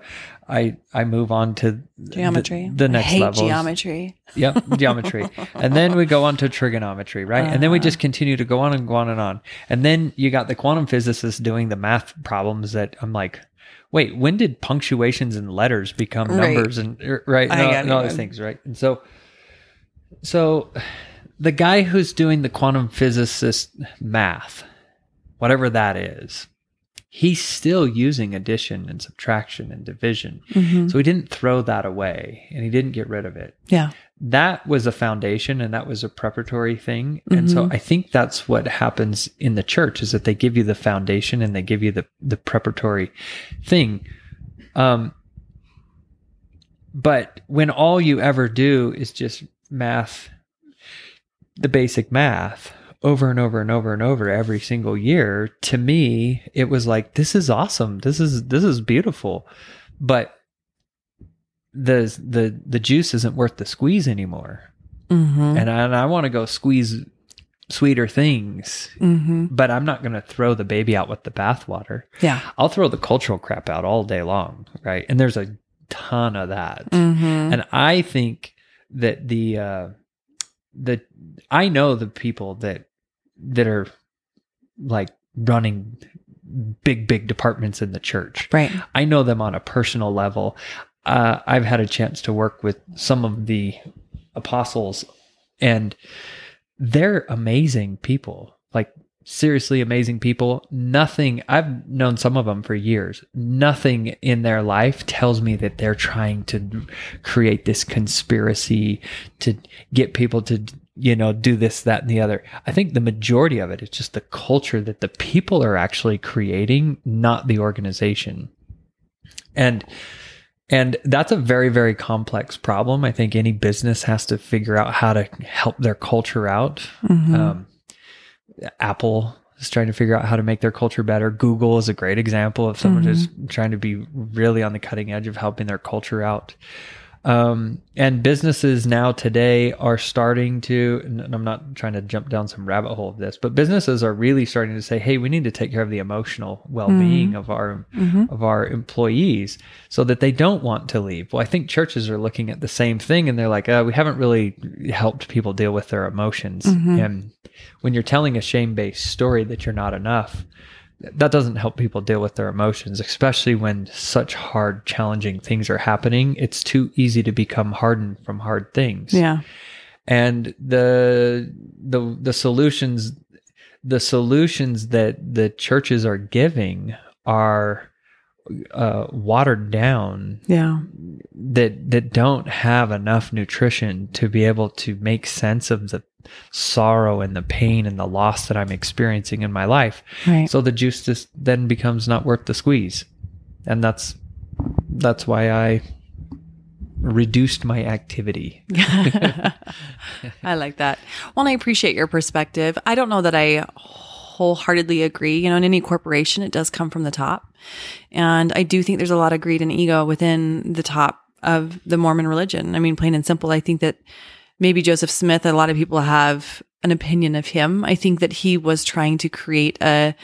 Speaker 2: I I move on to
Speaker 1: Geometry.
Speaker 2: the,
Speaker 1: I
Speaker 2: next level.
Speaker 1: geometry.
Speaker 2: Yep, geometry. and then we go on to trigonometry, right? And then we
Speaker 1: Uh-huh.
Speaker 2: just continue to go on and go on and on. And then you got the quantum physicists doing the math problems that I'm like, wait, when did punctuations and letters become
Speaker 1: Right.
Speaker 2: numbers and er, right and all, and all
Speaker 1: it.
Speaker 2: these things, right? And so, so the guy who's doing the quantum physicist math, whatever that is, he's still using addition and subtraction and division.
Speaker 1: hmm
Speaker 2: So he didn't throw that away and he didn't get rid of it
Speaker 1: Yeah.
Speaker 2: that was a foundation and that was a preparatory thing and so
Speaker 1: Mhm.
Speaker 2: i think that's what happens in the church is that they give you the foundation and they give you the the preparatory thing um but when all you ever do is just math the basic math over and over and over and over every single year to me it was like this is awesome. This is this is beautiful. But the the the juice isn't worth the squeeze anymore.
Speaker 1: Hmm
Speaker 2: and I, and I want to go squeeze sweeter things
Speaker 1: hmm
Speaker 2: but i'm not going to throw the baby out with the bathwater.
Speaker 1: Yeah.
Speaker 2: i'll throw the cultural crap out all day long right? And there's a ton of that.
Speaker 1: Hmm
Speaker 2: and i think that the uh the i know the people that that are like running big big departments in the church
Speaker 1: Right.
Speaker 2: I know them on a personal level. Uh, I've had a chance to work with some of the apostles, and they're amazing people. Like, seriously amazing people. Nothing, I've known some of them for years. Nothing in their life tells me that they're trying to create this conspiracy to get people to you know do this that and the other i think the majority of it is just the culture that the people are actually creating not the organization and and that's a very very complex problem i think any business has to figure out how to help their culture out
Speaker 1: Mhm.
Speaker 2: um, apple is trying to figure out how to make their culture better google is a great example of someone
Speaker 1: Mhm.
Speaker 2: who's trying to be really on the cutting edge of helping their culture out um, and businesses now today are starting to and i'm not trying to jump down some rabbit hole of this but businesses are really starting to say hey we need to take care of the emotional well-being of our
Speaker 1: Mhm.
Speaker 2: of our employees so that they don't want to leave well i think churches are looking at the same thing and they're like uh, we haven't really helped people deal with their emotions
Speaker 1: Mhm.
Speaker 2: and when you're telling a shame-based story that you're not enough that doesn't help people deal with their emotions, especially when such hard, challenging things are happening. It's too easy to become hardened from hard things.
Speaker 1: Yeah.
Speaker 2: And the the the solutions the solutions that the churches are giving are uh, watered down
Speaker 1: Yeah.
Speaker 2: that that don't have enough nutrition to be able to make sense of the sorrow and the pain and the loss that I'm experiencing in my life.
Speaker 1: Right.
Speaker 2: So the juice just then becomes not worth the squeeze. And that's that's why I reduced my activity.
Speaker 1: I like that. Well, I appreciate your perspective. I don't know that I wholeheartedly agree. You know, in any corporation, it does come from the top. And I do think there's a lot of greed and ego within the top of the Mormon religion. I mean, plain and simple, I think that maybe Joseph Smith, a lot of people have an opinion of him. I think that he was trying to create a,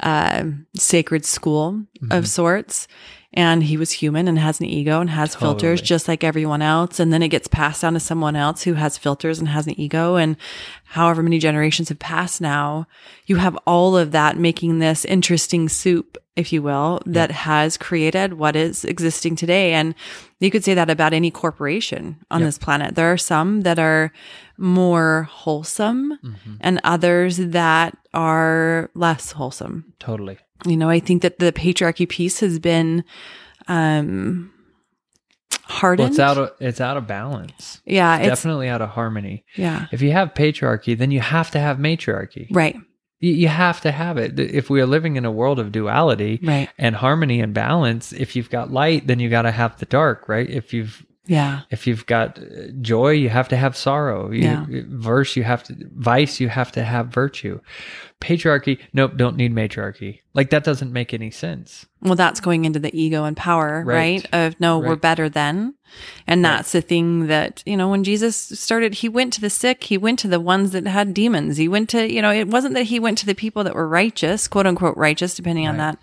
Speaker 1: a sacred school
Speaker 2: Mm-hmm.
Speaker 1: of sorts. And he was human and has an ego and has filters just like everyone else. And then it gets passed down to someone else who has filters and has an ego. And however many generations have passed now, you have all of that making this interesting soup, if you will, that has created what is existing today. And you could say that about any corporation on this planet. There are some that are more wholesome
Speaker 2: Mm-hmm.
Speaker 1: and others that are less wholesome.
Speaker 2: Totally.
Speaker 1: You know, I think that the patriarchy piece has been um
Speaker 2: Well, it's out of it's out of balance.
Speaker 1: yeah, it's
Speaker 2: Definitely out of harmony.
Speaker 1: yeah.
Speaker 2: If you have patriarchy, then you have to have matriarchy.
Speaker 1: Right.
Speaker 2: You, you have to have it. If we are living in a world of duality
Speaker 1: Right.
Speaker 2: and harmony and balance, if you've got light, then you got to have the dark, right? If you've
Speaker 1: Yeah.
Speaker 2: if you've got uh, joy, you have to have sorrow. You,
Speaker 1: Yeah.
Speaker 2: Verse, you have to vice, you have to have virtue. Patriarchy, nope, don't need matriarchy. Like that doesn't make any sense.
Speaker 1: Well, that's going into the ego and power, right?
Speaker 2: Right.
Speaker 1: Of no, we're better than. And that's the thing that, you know, when Jesus started, he went to the sick, he went to the ones that had demons. He went to, you know, it wasn't that he went to the people that were righteous, quote unquote righteous, depending on that,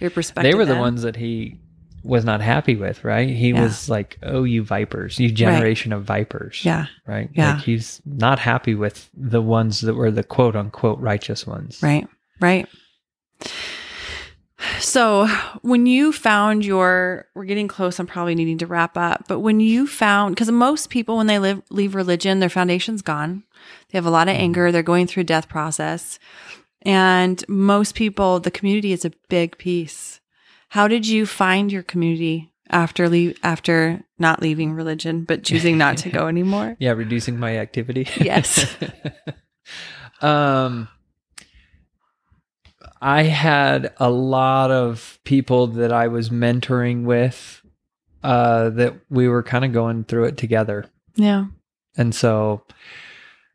Speaker 1: your perspective.
Speaker 2: They were the
Speaker 1: then.
Speaker 2: ones that he was not happy with, right? He
Speaker 1: Yeah.
Speaker 2: was like, "Oh, you vipers, you generation of vipers."
Speaker 1: Yeah.
Speaker 2: right?
Speaker 1: Yeah.
Speaker 2: Like he's not happy with the ones that were the quote unquote righteous ones.
Speaker 1: Right. Right. So when you found your, we're getting close. I'm probably needing to wrap up. But when you found, because most people when they live leave religion, their foundation's gone. They have a lot of mm-hmm. anger. They're going through death process, and most people, the community is a big piece. How did you find your community after leave after not leaving religion but choosing not to go anymore?
Speaker 2: Yeah, reducing my activity.
Speaker 1: Yes.
Speaker 2: um I had a lot of people that I was mentoring with uh that we were kind of going through it together.
Speaker 1: Yeah.
Speaker 2: And so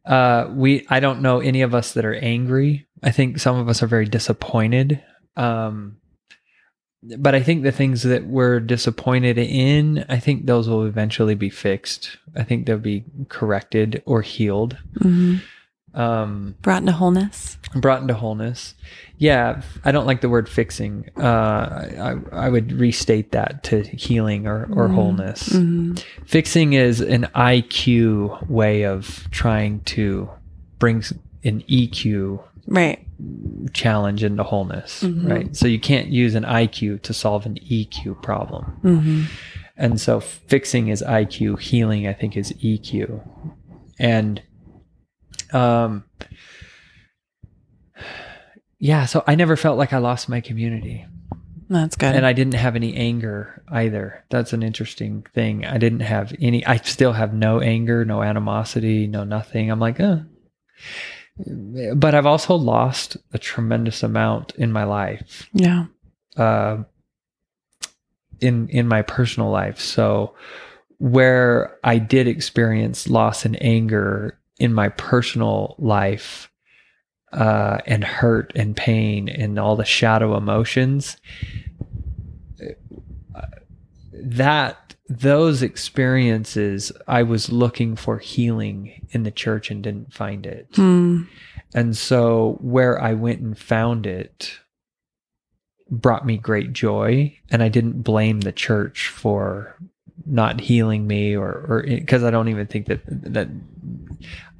Speaker 2: uh we I don't know any of us that are angry. I think some of us are very disappointed. Um but I think the things that we're disappointed in, I think those will eventually be fixed. I think they'll be corrected or healed.
Speaker 1: hmm
Speaker 2: Um
Speaker 1: Brought into wholeness.
Speaker 2: brought into wholeness. Yeah, I don't like the word fixing. Uh, I, I would restate that to healing or, or wholeness.
Speaker 1: hmm
Speaker 2: Fixing is an IQ way of trying to bring an EQ
Speaker 1: Right.
Speaker 2: Challenge into wholeness,
Speaker 1: Mhm.
Speaker 2: right? So you can't use an IQ to solve an EQ problem.
Speaker 1: hmm
Speaker 2: And so fixing is IQ, healing I think is EQ. And um yeah, so I never felt like I lost my community.
Speaker 1: That's good.
Speaker 2: And I didn't have any anger either. That's an interesting thing. I didn't have any I still have no anger, no animosity, no nothing. I'm like, "Uh." But I've also lost a tremendous amount in my life
Speaker 1: yeah.
Speaker 2: uh, in in my personal life. So where I did experience loss and anger in my personal life, uh, and hurt and pain and all the shadow emotions, uh, that those experiences, I was looking for healing in the church and didn't find it.
Speaker 1: Hmm.
Speaker 2: And so where I went and found it brought me great joy. And I didn't blame the church for not healing me or, or because I don't even think that, that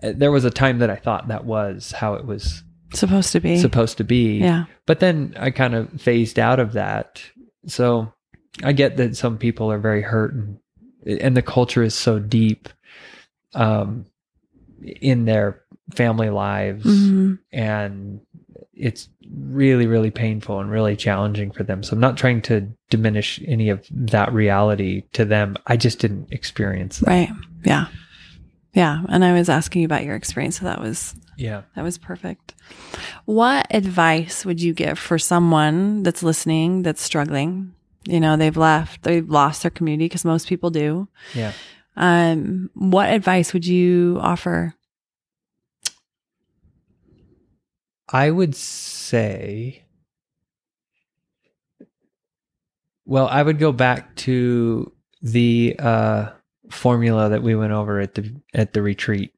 Speaker 2: there was a time that I thought that was how it was
Speaker 1: Supposed to be.
Speaker 2: supposed to be.
Speaker 1: yeah.
Speaker 2: But then I kind of phased out of that. So I get that some people are very hurt and, and the culture is so deep um, in their family lives
Speaker 1: hmm
Speaker 2: and it's really really painful and really challenging for them so i'm not trying to diminish any of that reality to them i just didn't experience that
Speaker 1: Right. Yeah. Yeah. And I was asking you about your experience. So that was
Speaker 2: yeah
Speaker 1: that was perfect. What advice would you give for someone that's listening that's struggling? You know, they've left, they've lost their community because most people do.
Speaker 2: yeah
Speaker 1: Um, what advice would you offer?
Speaker 2: I would say, well, I would go back to the uh, formula that we went over at the at the retreat.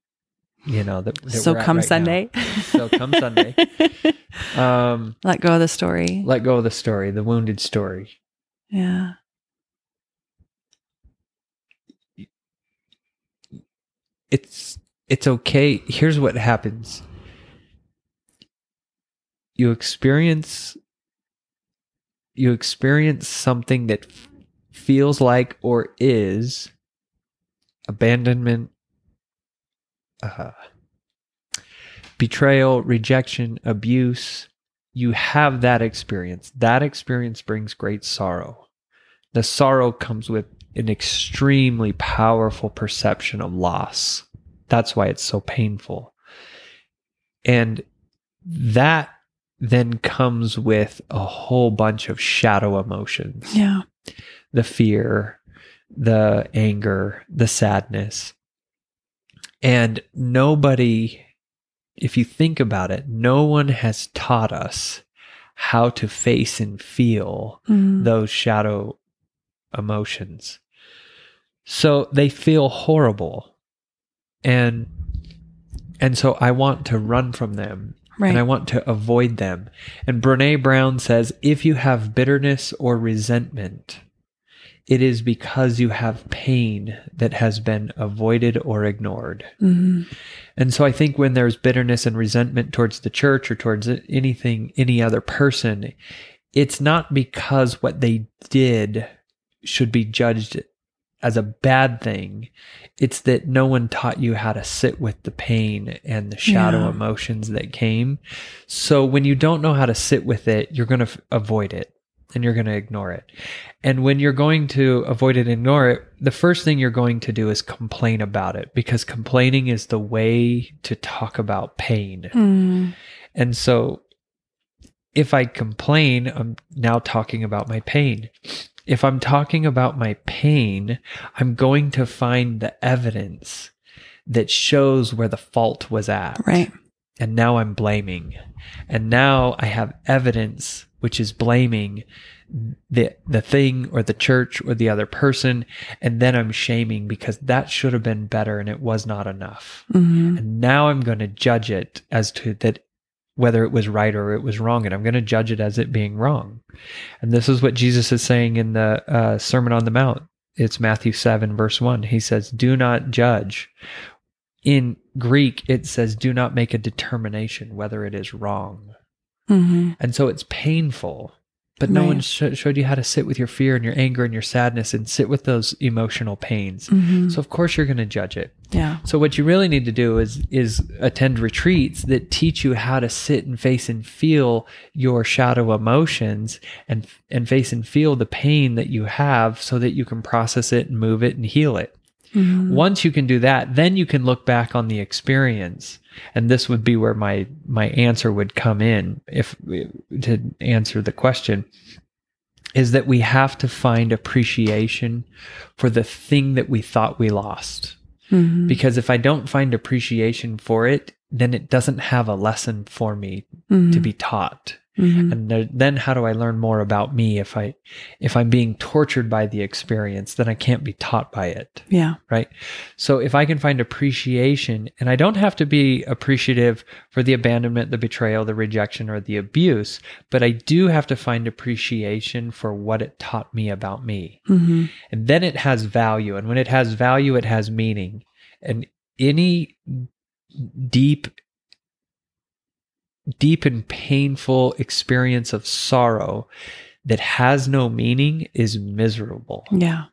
Speaker 2: You know that. that
Speaker 1: so come
Speaker 2: right.
Speaker 1: Sunday.
Speaker 2: So come Sunday. Um,
Speaker 1: Let go of the story.
Speaker 2: let go of the story, the wounded story.
Speaker 1: Yeah.
Speaker 2: It's it's okay. Here's what happens. You experience you experience something that feels like or is abandonment, uh, betrayal, rejection, abuse. You have that experience. That experience brings great sorrow. The sorrow comes with an extremely powerful perception of loss. That's why it's so painful. And that then comes with a whole bunch of shadow emotions
Speaker 1: Yeah.
Speaker 2: the fear, the anger, the sadness. And nobody, if you think about it, no one has taught us how to face and feel
Speaker 1: Mm.
Speaker 2: those shadow emotions. So they feel horrible. And and so I want to run from them
Speaker 1: right.
Speaker 2: and I want to avoid them. And Brene Brown says if you have bitterness or resentment, it is because you have pain that has been avoided or ignored.
Speaker 1: Mhm.
Speaker 2: And so I think when there's bitterness and resentment towards the church or towards anything, any other person, it's not because what they did should be judged as a bad thing. It's that no one taught you how to sit with the pain and the shadow
Speaker 1: Yeah.
Speaker 2: emotions that came. So when you don't know how to sit with it, you're going to f- avoid it and you're going to ignore it. And when you're going to avoid it, ignore it, the first thing you're going to do is complain about it because complaining is the way to talk about pain.
Speaker 1: Mm.
Speaker 2: And so if I complain, I'm now talking about my pain. If I'm talking about my pain, I'm going to find the evidence that shows where the fault was at.
Speaker 1: Right.
Speaker 2: And now I'm blaming. And now I have evidence which is blaming the the thing or the church or the other person and then I'm shaming because that should have been better and it was not enough.
Speaker 1: Mhm.
Speaker 2: And now I'm going to judge it as to that whether it was right or it was wrong. And I'm going to judge it as it being wrong. And this is what Jesus is saying in the uh, Sermon on the Mount. It's Matthew 7, verse 1. He says, Do not judge. In Greek, it says, Do not make a determination whether it is wrong.
Speaker 1: Mhm.
Speaker 2: And so it's painful. But no
Speaker 1: Right.
Speaker 2: one sh- showed you how to sit with your fear and your anger and your sadness and sit with those emotional pains.
Speaker 1: Mhm.
Speaker 2: So, of course, you're going to judge it.
Speaker 1: yeah.
Speaker 2: So what you really need to do is is attend retreats that teach you how to sit and face and feel your shadow emotions and and face and feel the pain that you have so that you can process it and move it and heal it.
Speaker 1: Mhm.
Speaker 2: Once you can do that, then you can look back on the experience. And this would be where my my answer would come in if to answer the question is that we have to find appreciation for the thing that we thought we lost
Speaker 1: Mhm.
Speaker 2: because if I don't find appreciation for it, then it doesn't have a lesson for me
Speaker 1: Mhm.
Speaker 2: to be taught.
Speaker 1: Mhm.
Speaker 2: And then how do I learn more about me if I if I'm being tortured by the experience, then I can't be taught by it,
Speaker 1: yeah.
Speaker 2: right? So if I can find appreciation and I don't have to be appreciative for the abandonment, the betrayal, the rejection or the abuse, but I do have to find appreciation for what it taught me about me
Speaker 1: Mhm.
Speaker 2: and then it has value and when it has value it has meaning and any deep deep and painful experience of sorrow that has no meaning is miserable
Speaker 1: Yeah.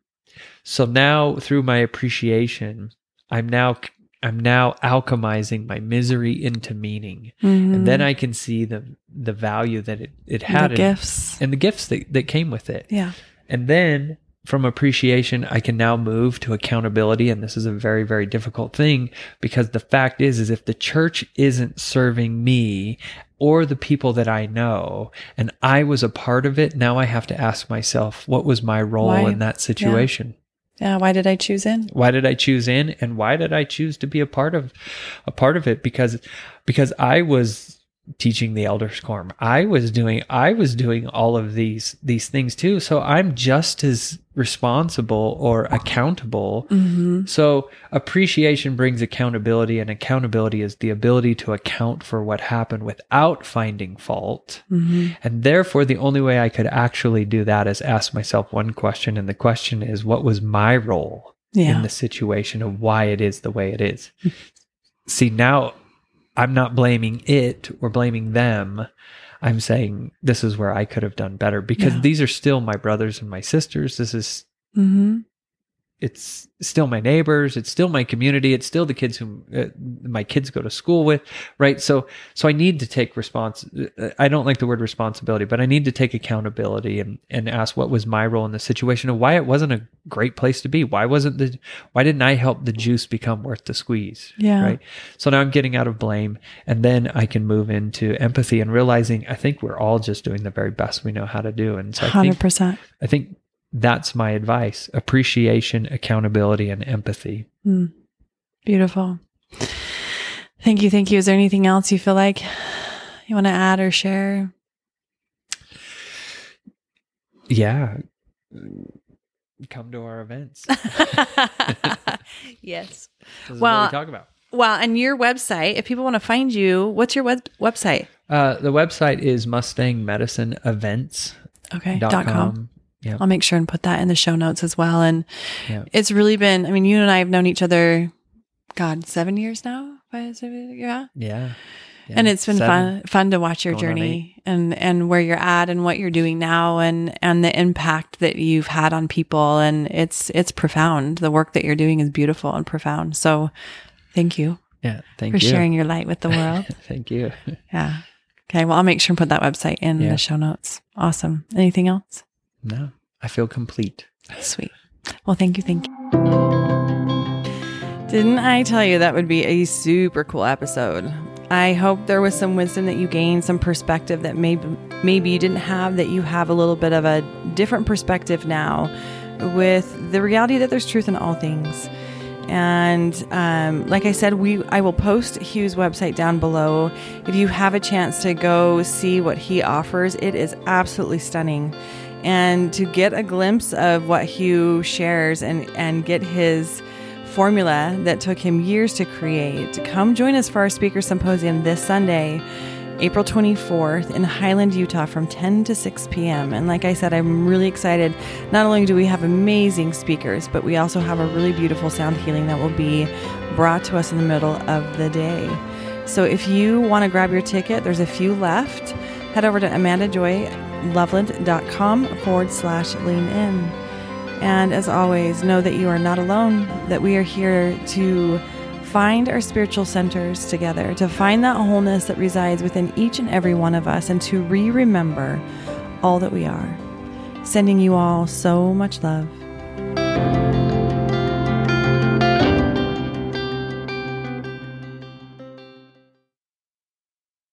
Speaker 2: so now through my appreciation i'm now i'm now alchemizing my misery into meaning and then i can see the the value that it, it had
Speaker 1: Mm-hmm. the
Speaker 2: in-
Speaker 1: gifts.
Speaker 2: and the gifts that, that came with it
Speaker 1: Yeah.
Speaker 2: and then from appreciation, I can now move to accountability. And this is a very, very difficult thing because the fact is, is if the church isn't serving me or the people that I know and I was a part of it, now I have to ask myself, what was my role
Speaker 1: Why?
Speaker 2: in that situation?
Speaker 1: Yeah. Why did I choose in?
Speaker 2: Why did I choose in and why did I choose to be a part of a part of it? Because because I was teaching the elders quorum. I was doing I was doing all of these these things too. So I'm just as responsible or accountable.
Speaker 1: Mm-hmm.
Speaker 2: So appreciation brings accountability and accountability is the ability to account for what happened without finding fault.
Speaker 1: Mm-hmm.
Speaker 2: And therefore the only way I could actually do that is ask myself one question and the question is what was my role
Speaker 1: Yeah.
Speaker 2: in the situation of why it is the way it is. See, now I'm not blaming it or blaming them. I'm saying this is where I could have done better because
Speaker 1: Yeah.
Speaker 2: these are still my brothers and my sisters. This is
Speaker 1: Mm-hmm.
Speaker 2: It's still my neighbors it's still my community it's still the kids who uh, my kids go to school with right so so i need to take response i don't like the word responsibility but i need to take accountability and and ask what was my role in the situation and why it wasn't a great place to be why wasn't the why didn't i help the juice become worth the squeeze
Speaker 1: Yeah.
Speaker 2: right so now i'm getting out of blame and then i can move into empathy and realizing i think we're all just doing the very best we know how to do and so i think
Speaker 1: 100%.
Speaker 2: I think that's my advice appreciation, accountability, and empathy.
Speaker 1: Mm. Beautiful. Thank you. Thank you. Is there anything else you feel like you want to add or share?
Speaker 2: Yeah. Come to our events.
Speaker 1: yes. Well-
Speaker 2: we talk about.
Speaker 1: Well, and your website, if people want to find you, what's your web- website?
Speaker 2: Uh, the website is mustangmedicineevents.com.
Speaker 1: Okay. Dot com.
Speaker 2: Yeah.
Speaker 1: I'll make sure and put that in the show notes as well. And
Speaker 2: Yeah.
Speaker 1: it's really been, I mean, you and I have known each other, God, seven years now? Yeah.
Speaker 2: Yeah. Yeah.
Speaker 1: and it's been
Speaker 2: Seven.
Speaker 1: fun fun to watch your journey and and where you're at and what you're doing now and and the impact that you've had on people and it's it's profound the work that you're doing is beautiful and profound so thank you
Speaker 2: Yeah. Thank you.
Speaker 1: for
Speaker 2: you.
Speaker 1: sharing your light with the world
Speaker 2: Thank you.
Speaker 1: yeah okay well i'll make sure and put that website in
Speaker 2: Yeah.
Speaker 1: the show notes awesome anything else
Speaker 2: No, I feel complete.
Speaker 1: sweet well thank you thank you didn't i tell you that would be a super cool episode I hope there was some wisdom that you gained, some perspective that maybe maybe you didn't have that you have a little bit of a different perspective now with the reality that there's truth in all things. And um, like I said, we I will post Hugh's website down below. If you have a chance to go see what he offers, it is absolutely stunning. And to get a glimpse of what Hugh shares and and get his formula that took him years to create. Come join us for our speaker symposium this Sunday, April 24th in Highland, Utah from 10 to 6 p.m. And like I said, I'm really excited. Not only do we have amazing speakers, but we also have a really beautiful sound healing that will be brought to us in the middle of the day. So if you want to grab your ticket, there's a few left. Head over to amandajoyloveland.com forward slash lean in. And as always, know that you are not alone, that we are here to find our spiritual centers together, to find that wholeness that resides within each and every one of us, and to re remember all that we are. Sending you all so much love.